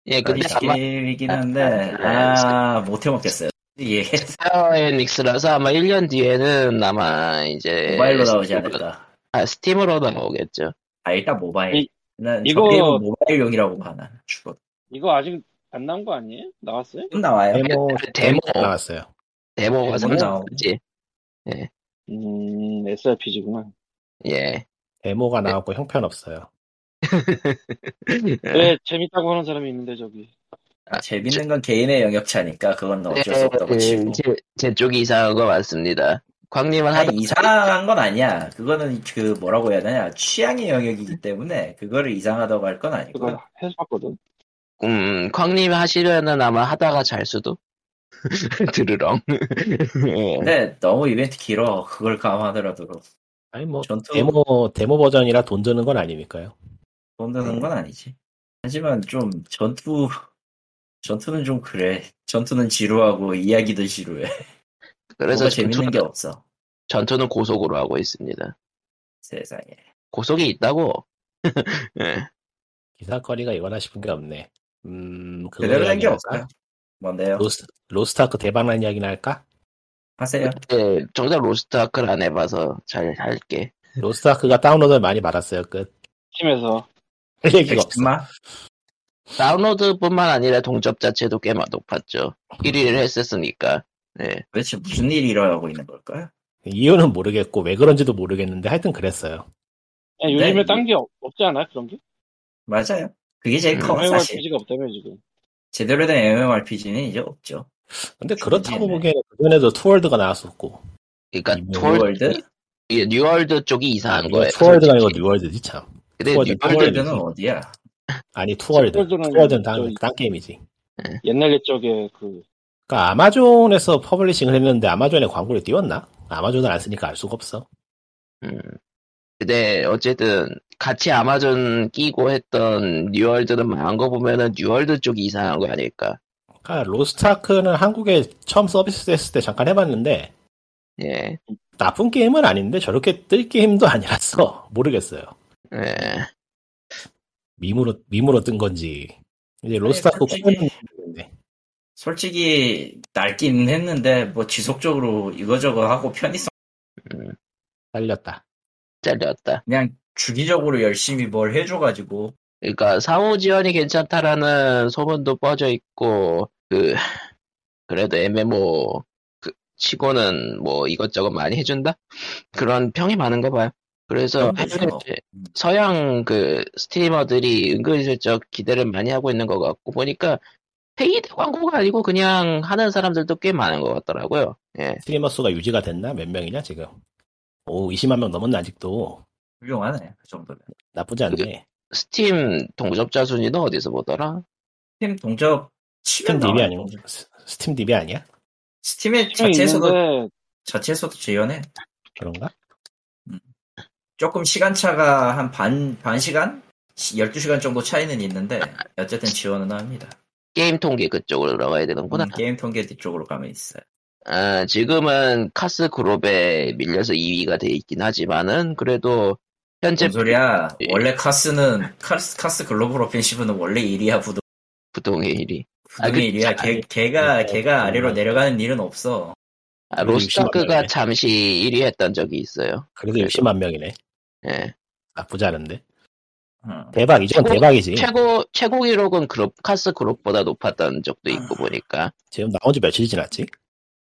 [SPEAKER 1] 예, 근데 아마
[SPEAKER 2] 게임이긴 한데
[SPEAKER 1] 아,
[SPEAKER 2] 아 못해 먹겠어요. 예.
[SPEAKER 1] 스퀘어 에닉스라서 아마 1년 뒤에는 아마 이제
[SPEAKER 2] 모바일로 나오지 않을까.
[SPEAKER 1] 아, 스팀으로 나오겠죠.
[SPEAKER 2] 아 일단 모바일.
[SPEAKER 3] 이-
[SPEAKER 2] 난
[SPEAKER 3] 이거-
[SPEAKER 2] 모바일용이라고 봐 나는 주로.
[SPEAKER 3] 이거 아직 안 나온 거 아니에요? 나왔어요?
[SPEAKER 2] 좀 나와요.
[SPEAKER 4] 데모
[SPEAKER 1] 데모.
[SPEAKER 4] 데모 나왔어요.
[SPEAKER 1] 데모가
[SPEAKER 2] 데모
[SPEAKER 1] 상장했지.
[SPEAKER 3] 음, SRPG구나.
[SPEAKER 1] 예.
[SPEAKER 4] 데모가 나왔고 형편 없어요.
[SPEAKER 3] 왜 재밌다고 하는 사람이 있는데 저기.
[SPEAKER 2] 아, 재밌는 건 개인의 영역차니까 그건 어쩔 수 없다고
[SPEAKER 1] 그,
[SPEAKER 2] 치고.
[SPEAKER 1] 제, 제 쪽이 이상한 거 맞습니다. 광님은 하다
[SPEAKER 2] 아니, 이상한 건 아니야. 그거는 그 뭐라고 해야 되냐 취향의 영역이기 때문에 그거를 이상하다고 할 건 아니고.
[SPEAKER 3] 그거 해봤거든.
[SPEAKER 1] 음, 광님 하시려는 아마 하다가 잘 수도? 드르렁. 예.
[SPEAKER 2] 근데 너무 이벤트 길어. 그걸 감안하더라도
[SPEAKER 4] 아니 뭐
[SPEAKER 2] 전투
[SPEAKER 4] 데모 데모 버전이라 돈 드는 건 아니니까요.
[SPEAKER 2] 돈 드는 건 아니지. 하지만 좀 전투 전투는 좀 그래. 전투는 지루하고 이야기도 지루해.
[SPEAKER 1] 그래서
[SPEAKER 2] 재밌는
[SPEAKER 1] 전투는,
[SPEAKER 2] 게 없어.
[SPEAKER 1] 전투는 고속으로 하고 있습니다.
[SPEAKER 2] 세상에.
[SPEAKER 1] 고속이 있다고? 예.
[SPEAKER 4] 기사거리가 이거나 싶은 게 없네. 음 그거
[SPEAKER 2] 제대로 된게
[SPEAKER 4] 이야기할까?
[SPEAKER 2] 없어요. 뭔데요?
[SPEAKER 4] 로스 로스트아크 대박난 이야기나 할까?
[SPEAKER 2] 하세요.
[SPEAKER 1] 예, 정작 로스트아크를 안 해봐서 잘 할게.
[SPEAKER 4] 로스트아크가 다운로드를 많이 받았어요. 끝.
[SPEAKER 3] 팀에서.
[SPEAKER 4] 할 얘기가 없어.
[SPEAKER 1] 다운로드뿐만 아니라 동접 자체도 꽤 높았죠. 1위를 했었으니까. 예.
[SPEAKER 2] 도대체 무슨 일이 일어나고 있는 걸까요?
[SPEAKER 4] 이유는 모르겠고 왜 그런지도 모르겠는데 하여튼 그랬어요.
[SPEAKER 3] 야, 요즘에
[SPEAKER 2] 네.
[SPEAKER 3] 딴게 없지 않아? 그런 게?
[SPEAKER 2] 맞아요. 그게 제일
[SPEAKER 1] 음,
[SPEAKER 2] 커, 사실.
[SPEAKER 3] MMORPG가 없다며 지금.
[SPEAKER 2] 제대로 된 MMORPG는 이제 없죠.
[SPEAKER 4] 근데 그렇다고. 보기에는 그전에도 투월드가 나왔었고
[SPEAKER 1] 그러니까
[SPEAKER 4] 이
[SPEAKER 1] 투월드,
[SPEAKER 2] 뉴월드?
[SPEAKER 1] 예, 뉴월드 쪽이 이상한 거예요.
[SPEAKER 4] 투월드가 아니고. 뉴월드지 참.
[SPEAKER 1] 근데 뉴월드,
[SPEAKER 2] 뉴월드는 어디야?
[SPEAKER 4] 아니 투월드.
[SPEAKER 3] 투월드는
[SPEAKER 4] 투월드는 딴, 딴 게임이지.
[SPEAKER 3] 옛날 옛적에 그,
[SPEAKER 4] 그러니까 아마존에서 publishing을 했는데 아마존에 광고를 띄웠나? 아마존을 안 쓰니까 알 수가 없어.
[SPEAKER 1] 음. 근데 어쨌든 같이 아마존 끼고 했던 뉴월드는 망한 거 보면은 뉴월드 쪽이 이상한 거 아닐까.
[SPEAKER 4] 그러니까 로스트아크는 한국에 처음 서비스 됐을 때 잠깐 해봤는데
[SPEAKER 1] 예.
[SPEAKER 4] 나쁜 게임은 아닌데 저렇게 뜰 게임도 아니라서 모르겠어요.
[SPEAKER 1] 예.
[SPEAKER 4] 밈으로 밈으로 뜬 건지 이제 로스트아크
[SPEAKER 2] 솔직히-
[SPEAKER 4] 코는 있는데
[SPEAKER 2] 솔직히 낡긴 했는데 뭐 지속적으로 이거저거 하고 편의성
[SPEAKER 1] 음,
[SPEAKER 4] 딸렸다.
[SPEAKER 1] 잘렸다.
[SPEAKER 2] 그냥 주기적으로 열심히 뭘 해줘가지고
[SPEAKER 1] 그러니까 상호 지원이 괜찮다라는 소문도 뻗어 있고 그 그래도 MMO 그 치고는 뭐 이것저것 많이 해준다 그런 평이 많은가 봐요. 그래서
[SPEAKER 2] 거죠.
[SPEAKER 1] 해외 서양 그 스트리머들이 은근슬쩍 기대를 많이 하고 있는 것 같고 보니까 paid 광고가 아니고 그냥 하는 사람들도 꽤 많은 것 같더라고요. 예.
[SPEAKER 4] 스트리머 수가 유지가 됐나? 몇 명이냐 지금? 오 20만 명 넘었나 아직도
[SPEAKER 2] 훌륭하네 그 정도면.
[SPEAKER 4] 나쁘지 않네.
[SPEAKER 1] 스팀 동접자 순위는 어디서 보더라?
[SPEAKER 2] 스팀 동접 Steam
[SPEAKER 4] DB. 아니고 스- Steam DB 아니야?
[SPEAKER 2] 스팀에
[SPEAKER 3] 팀이
[SPEAKER 2] 자체에서도
[SPEAKER 3] 있는데
[SPEAKER 2] 자체에서도 지원해.
[SPEAKER 4] 그런가?
[SPEAKER 2] 조금 시간차가 한 반, 반 시간? 12시간 정도 차이는 있는데, 어쨌든 지원은 합니다.
[SPEAKER 1] 게임 통계 그쪽으로 들어가야 되는구나.
[SPEAKER 2] 음, 게임 통계 뒤쪽으로 가면 있어요.
[SPEAKER 1] 아, 지금은 카스 글옵에 밀려서 2위가 돼 있긴 하지만은 그래도 현재
[SPEAKER 2] 뭔 소리야?
[SPEAKER 1] 예.
[SPEAKER 2] 원래 카스는, 카스, 카스 글로벌 오펜시브는 원래 1위야, 부동,
[SPEAKER 1] 부동의 1위. 아,
[SPEAKER 2] 부동의
[SPEAKER 1] 그-
[SPEAKER 2] 1위야. 걔, 걔가,
[SPEAKER 4] 네,
[SPEAKER 2] 걔가 아래로
[SPEAKER 4] 네.
[SPEAKER 2] 내려가는 일은 없어.
[SPEAKER 1] 아, 로스타크가
[SPEAKER 4] 60만 명이네.
[SPEAKER 1] 잠시 1위 했던 적이 있어요.
[SPEAKER 4] 그래도
[SPEAKER 1] 그래도.
[SPEAKER 4] 60만 명이네.
[SPEAKER 1] 예.
[SPEAKER 4] 나쁘지 않은데.
[SPEAKER 2] 어.
[SPEAKER 4] 대박 이건
[SPEAKER 1] 최고-
[SPEAKER 4] 대박이지.
[SPEAKER 1] 최고 최고 기록은 그룹 카스 글옵보다 높았던 적도
[SPEAKER 2] 아.
[SPEAKER 1] 있고 보니까
[SPEAKER 4] 지금 나온 지 며칠이 지났지?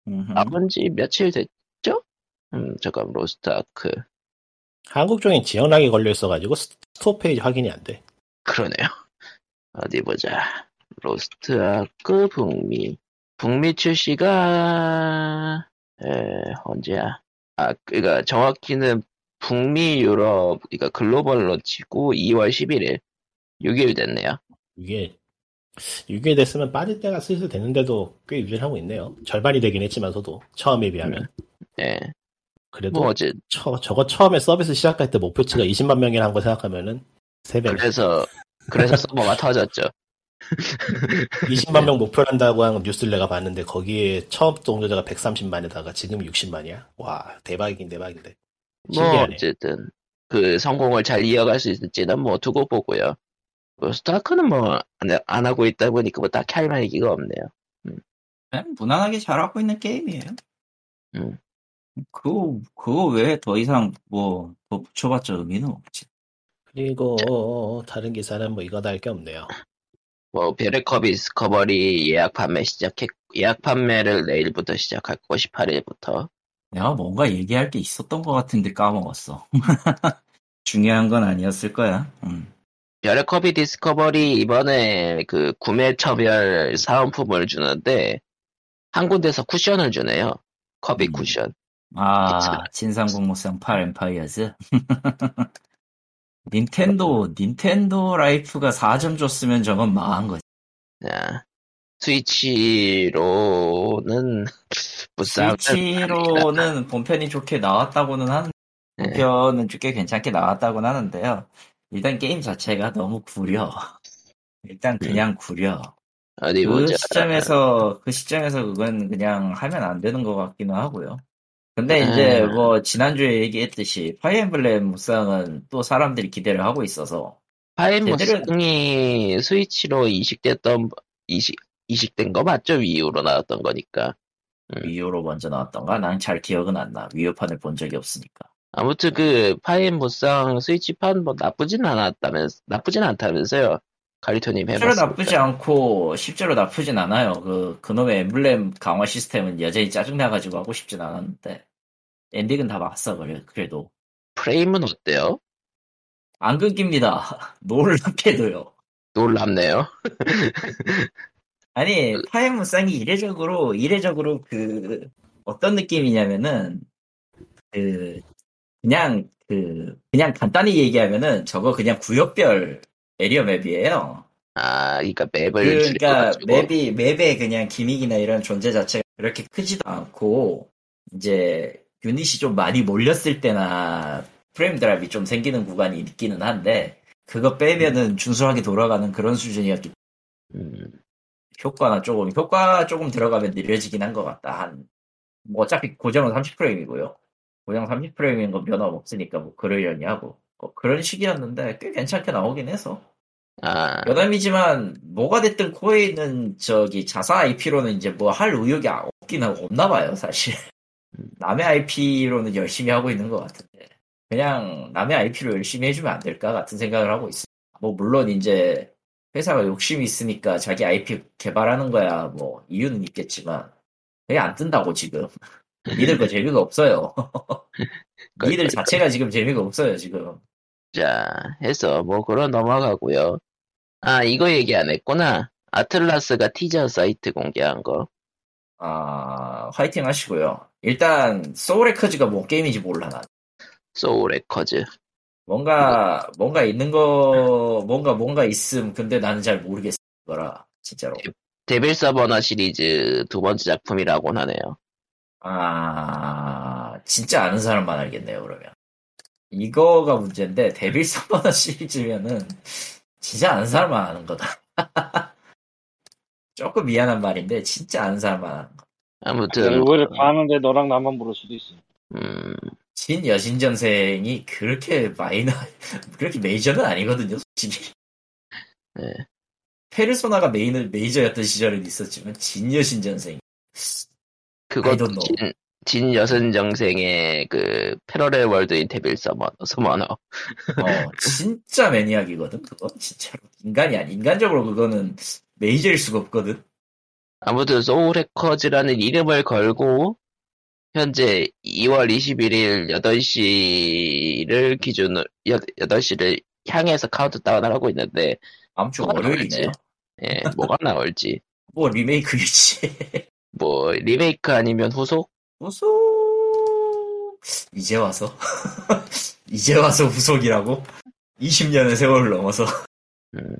[SPEAKER 1] 나온 지 며칠 됐죠? 음, 잠깐 로스타크
[SPEAKER 4] 한국 쪽엔 지역락이 걸려 있어가지고 스- store 페이지 확인이 안 돼.
[SPEAKER 1] 그러네요. 어디 보자. 로스트아크 북미. 북미 출시가 에, 언제야? 아, 그니까 정확히는 북미 유럽, 그니까 global launch고 2월 11일. 6일 됐네요.
[SPEAKER 4] 이게 6일 됐으면 빠질 때가 슬슬 됐는데도 꽤 유지를 하고 있네요. 절반이 되긴 했지만서도 처음에 비하면.
[SPEAKER 1] 예.
[SPEAKER 4] 그래도
[SPEAKER 1] 뭐 어제
[SPEAKER 4] 처, 저거 처음에 서비스 시작할 때 목표치가 20만 명이라는 거 생각하면은 3배.
[SPEAKER 1] 그래서 그래서 서버가 터졌죠.
[SPEAKER 4] 20만 명 목표를 한다고 한 뉴스를 내가 봤는데 거기에 처음 동조자가 130만에다가 지금 60만이야. 와 대박이긴 대박인데.
[SPEAKER 1] 뭐
[SPEAKER 4] 신기하네.
[SPEAKER 1] 어쨌든 그 성공을 잘 이어갈 수 있을지는 뭐 두고 보고요. 로스트아크는 뭐 안 하고 있다 보니까 뭐 딱히 할 말기가 없네요.
[SPEAKER 2] 그냥 무난하게 잘하고 있는 게임이에요.
[SPEAKER 1] 음.
[SPEAKER 2] 그거, 그거 외에 더 이상 뭐, 더 붙여봤자 의미는 없지.
[SPEAKER 4] 그리고 다른 기사는 뭐 이거다 할 게 없네요.
[SPEAKER 1] 뭐 베레커비 스커버리 예약 판매 시작했 예약 판매를 내일부터 시작할 거고 18일부터
[SPEAKER 2] 내가 뭔가 얘기할 게 있었던 것 같은데 까먹었어. 중요한 건 아니었을 거야. 음.
[SPEAKER 1] 별의 커비 디스커버리 이번에 그 구매처별 사은품을 주는데 한 군데서 쿠션을 주네요. 커비
[SPEAKER 2] 음.
[SPEAKER 1] 쿠션.
[SPEAKER 2] 아, 진삼국무쌍 8 엠파이어즈. 닌텐도, Nintendo Life가 4점 줬으면 저건 망한 거지.
[SPEAKER 1] 자, 스위치로는
[SPEAKER 2] 스위치로는 본편이 좋게 나왔다고는 하는,
[SPEAKER 1] 네.
[SPEAKER 2] 본편은 꽤 괜찮게 나왔다고는 하는데요. 일단 게임 자체가 너무 구려. 일단 그냥 구려.
[SPEAKER 1] 어디
[SPEAKER 2] 그
[SPEAKER 1] 보자.
[SPEAKER 2] 시점에서 그 시점에서 그건 그냥 하면 안 되는 것 같기는 하고요. 근데 이제
[SPEAKER 1] 음.
[SPEAKER 2] 뭐 지난주에 얘기했듯이 파이엠블렘 무쌍은 또 사람들이 기대를 하고 있어서
[SPEAKER 1] 무쌍이 스위치로 이식됐던 이식 이식된 거 맞죠? 위유로 나왔던 거니까. 음.
[SPEAKER 2] 위유로 먼저 나왔던가 난 잘 기억은 안 나. 위유판을 본 적이 없으니까.
[SPEAKER 1] 아무튼 그 파인 무쌍 스위치판 뭐 나쁘진 않았다면 나쁘진 않다면서요. 가리토님
[SPEAKER 2] 실제로
[SPEAKER 1] 해봤습니까?
[SPEAKER 2] 나쁘지 않고 실제로 나쁘진 않아요. 그 그놈의 엠블렘 강화 시스템은 여전히 짜증나가지고 하고 싶진 않았는데 엔딩은 다 봤어 그래 그래도
[SPEAKER 1] 프레임은 어때요?
[SPEAKER 2] 안 끊깁니다. 놀랍게도요.
[SPEAKER 1] 놀랍네요.
[SPEAKER 2] 아니 파이무쌍이 이례적으로 이례적으로 그 어떤 느낌이냐면은 그 그냥 그 그냥 간단히 얘기하면은 저거 그냥 구역별 에리어 맵이에요.
[SPEAKER 1] 아, 그러니까 맵을
[SPEAKER 2] 그러니까 맵이 맵의 그냥 기믹이나 이런 존재 자체가 그렇게 크지도 않고 이제 유닛이 좀 많이 몰렸을 때나 프레임 드랍이 좀 생기는 구간이 있기는 한데 그거 빼면은 준수하게 돌아가는 그런 수준이었기
[SPEAKER 1] 음,
[SPEAKER 2] 효과나 조금 효과 조금 들어가면 느려지긴 한 것 같다. 한 뭐 어차피 고정은 30프레임이고요. 고정 30프레임인 건 변화 없으니까 뭐 그러려니 하고 뭐 그런 식이었는데 꽤 괜찮게 나오긴 해서
[SPEAKER 1] 아,
[SPEAKER 2] 여담이지만 뭐가 됐든 코에 있는 저기 자사 IP로는 이제 뭐 할 의욕이 없긴 없나 봐요 사실. 남의 IP로는 열심히 하고 있는 것 같은데 그냥 남의 IP로 열심히 해주면 안 될까 같은 생각을 하고 있어요. 뭐 물론 이제 회사가 욕심이 있으니까 자기 IP 개발하는 거야 뭐 이유는 있겠지만 그게 안 뜬다고 지금. 니들 거 재미가 없어요. 니들 자체가 지금 재미가 없어요 지금.
[SPEAKER 1] 자, 해서 뭐 그런 넘어가고요. 아, 이거 얘기 안 했구나. 아틀라스가 티저 사이트 공개한 거.
[SPEAKER 2] 아, 화이팅 하시고요. 일단, 소울에커즈가 뭔 게임인지 몰라, 난.
[SPEAKER 1] 소울 해커즈.
[SPEAKER 2] 뭔가, 뭔가 있는 거, 뭔가, 뭔가 있음. 근데 나는 잘 모르겠어. 거라, 진짜로.
[SPEAKER 1] 데빌 서머너 시리즈 두 번째 작품이라고 하네요.
[SPEAKER 2] 아, 진짜 아는 사람만 알겠네요, 그러면. 이거가 문제인데, 데빌 서머너 시리즈면은, 진짜 아는 사람만 아는 거다. 조금 미안한 말인데, 진짜 아는 사람만 아는 거.
[SPEAKER 1] 아무튼,
[SPEAKER 3] 오히려 가는데 너랑 나만 모를 수도 있어.
[SPEAKER 1] 음,
[SPEAKER 2] 진 여신전생이 그렇게 마이너, 그렇게 메이저는 아니거든요, 솔직히.
[SPEAKER 1] 네.
[SPEAKER 2] 페르소나가 메인을 메이저였던 시절은 있었지만, 진 여신전생.
[SPEAKER 1] 그것도
[SPEAKER 2] I don't know.
[SPEAKER 1] 진, 진 여신전생의 그 parallel world인 데빌 서머너, 서머너.
[SPEAKER 2] 어, 진짜 maniac이거든, 그거. 진짜로. 인간이 아니, 인간적으로 그거는 메이저일 수가 없거든.
[SPEAKER 1] 아무튼 소울 해커즈라는 이름을 걸고 현재 2월 21일 8시를 기준으로 8시를 향해서 카운트다운을 하고 있는데
[SPEAKER 2] 다음 주.
[SPEAKER 1] 나올지. 예, 뭐가 나올지
[SPEAKER 2] 뭐 리메이크겠지.
[SPEAKER 1] 뭐 리메이크 아니면 후속
[SPEAKER 2] 후속 이제 와서 이제 와서 후속이라고 20년의 세월을 넘어서
[SPEAKER 1] 음.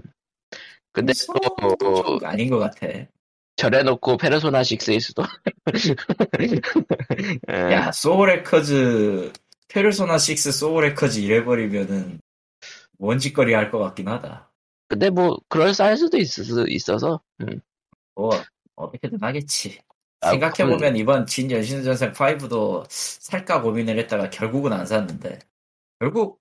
[SPEAKER 1] 근데
[SPEAKER 2] 후속
[SPEAKER 1] 또
[SPEAKER 2] 아닌 것 같아.
[SPEAKER 1] 절해놓고 페르소나 6일 수도 예,
[SPEAKER 2] 야 소울에커즈 페르소나 6 소울에커즈 이래버리면은 원짓거리 할 것 같긴 하다.
[SPEAKER 1] 근데 뭐 그럴싸할 수도 있, 있어서 음.
[SPEAKER 2] 뭐 어떻게든 하겠지.
[SPEAKER 1] 아,
[SPEAKER 2] 생각해보면 이번 진 연신전생 5도 살까 고민을 했다가 결국은 안 샀는데 결국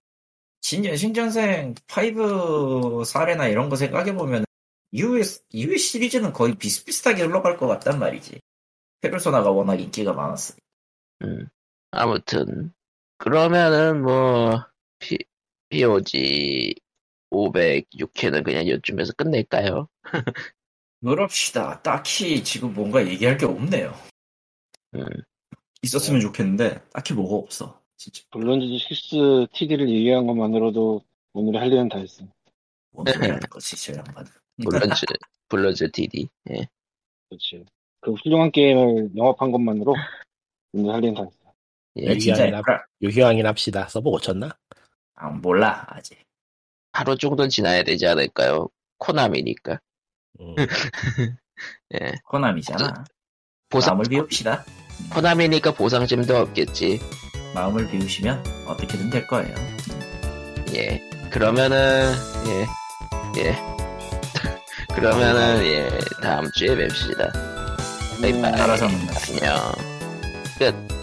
[SPEAKER 2] 진 연신전생 5 사례나 이런 거 생각해보면 이후의, 이후의 시리즈는 거의 비슷비슷하게 흘러갈 것 같단 말이지. 페르소나가 워낙 인기가 많았어.
[SPEAKER 1] 음. 아무튼 그러면은 뭐 P, POG 506회는 그냥 요쯤에서 끝낼까요?
[SPEAKER 2] 그럽시다. 딱히 지금 뭔가 얘기할 게 없네요.
[SPEAKER 1] 음.
[SPEAKER 2] 있었으면 좋겠는데 딱히 뭐가 없어. 진짜
[SPEAKER 3] 블론즈 6 TD를 얘기한 것만으로도 오늘 할 일은 다 했어.
[SPEAKER 2] 뭔 소리 하는 거지 저 양반은.
[SPEAKER 1] 블러즈 블러즈 DD 예.
[SPEAKER 3] 그렇지. 그 훌륭한 게임을 영업한 것만으로 오늘 할 일은 다 했어.
[SPEAKER 1] 예.
[SPEAKER 2] 네, 진짜
[SPEAKER 4] 유희왕이나,
[SPEAKER 2] 애플
[SPEAKER 4] 유희왕이나 합시다. 서버 고쳤나?
[SPEAKER 2] 아, 몰라 아직.
[SPEAKER 1] 하루 정도는 지나야 되지 않을까요? 코나미니까
[SPEAKER 4] 음.
[SPEAKER 1] 예.
[SPEAKER 2] 코나미잖아.
[SPEAKER 1] 보상
[SPEAKER 2] 마음을 비웁시다.
[SPEAKER 1] 코나미니까 보상심도 없겠지
[SPEAKER 2] 마음을 비우시면 어떻게든 될 거예요.
[SPEAKER 1] 예 그러면은 예 예 그러면은 예 다음 주에 뵙시다. 바이바이.
[SPEAKER 2] 알아서 만나세요.
[SPEAKER 1] 안녕. 끝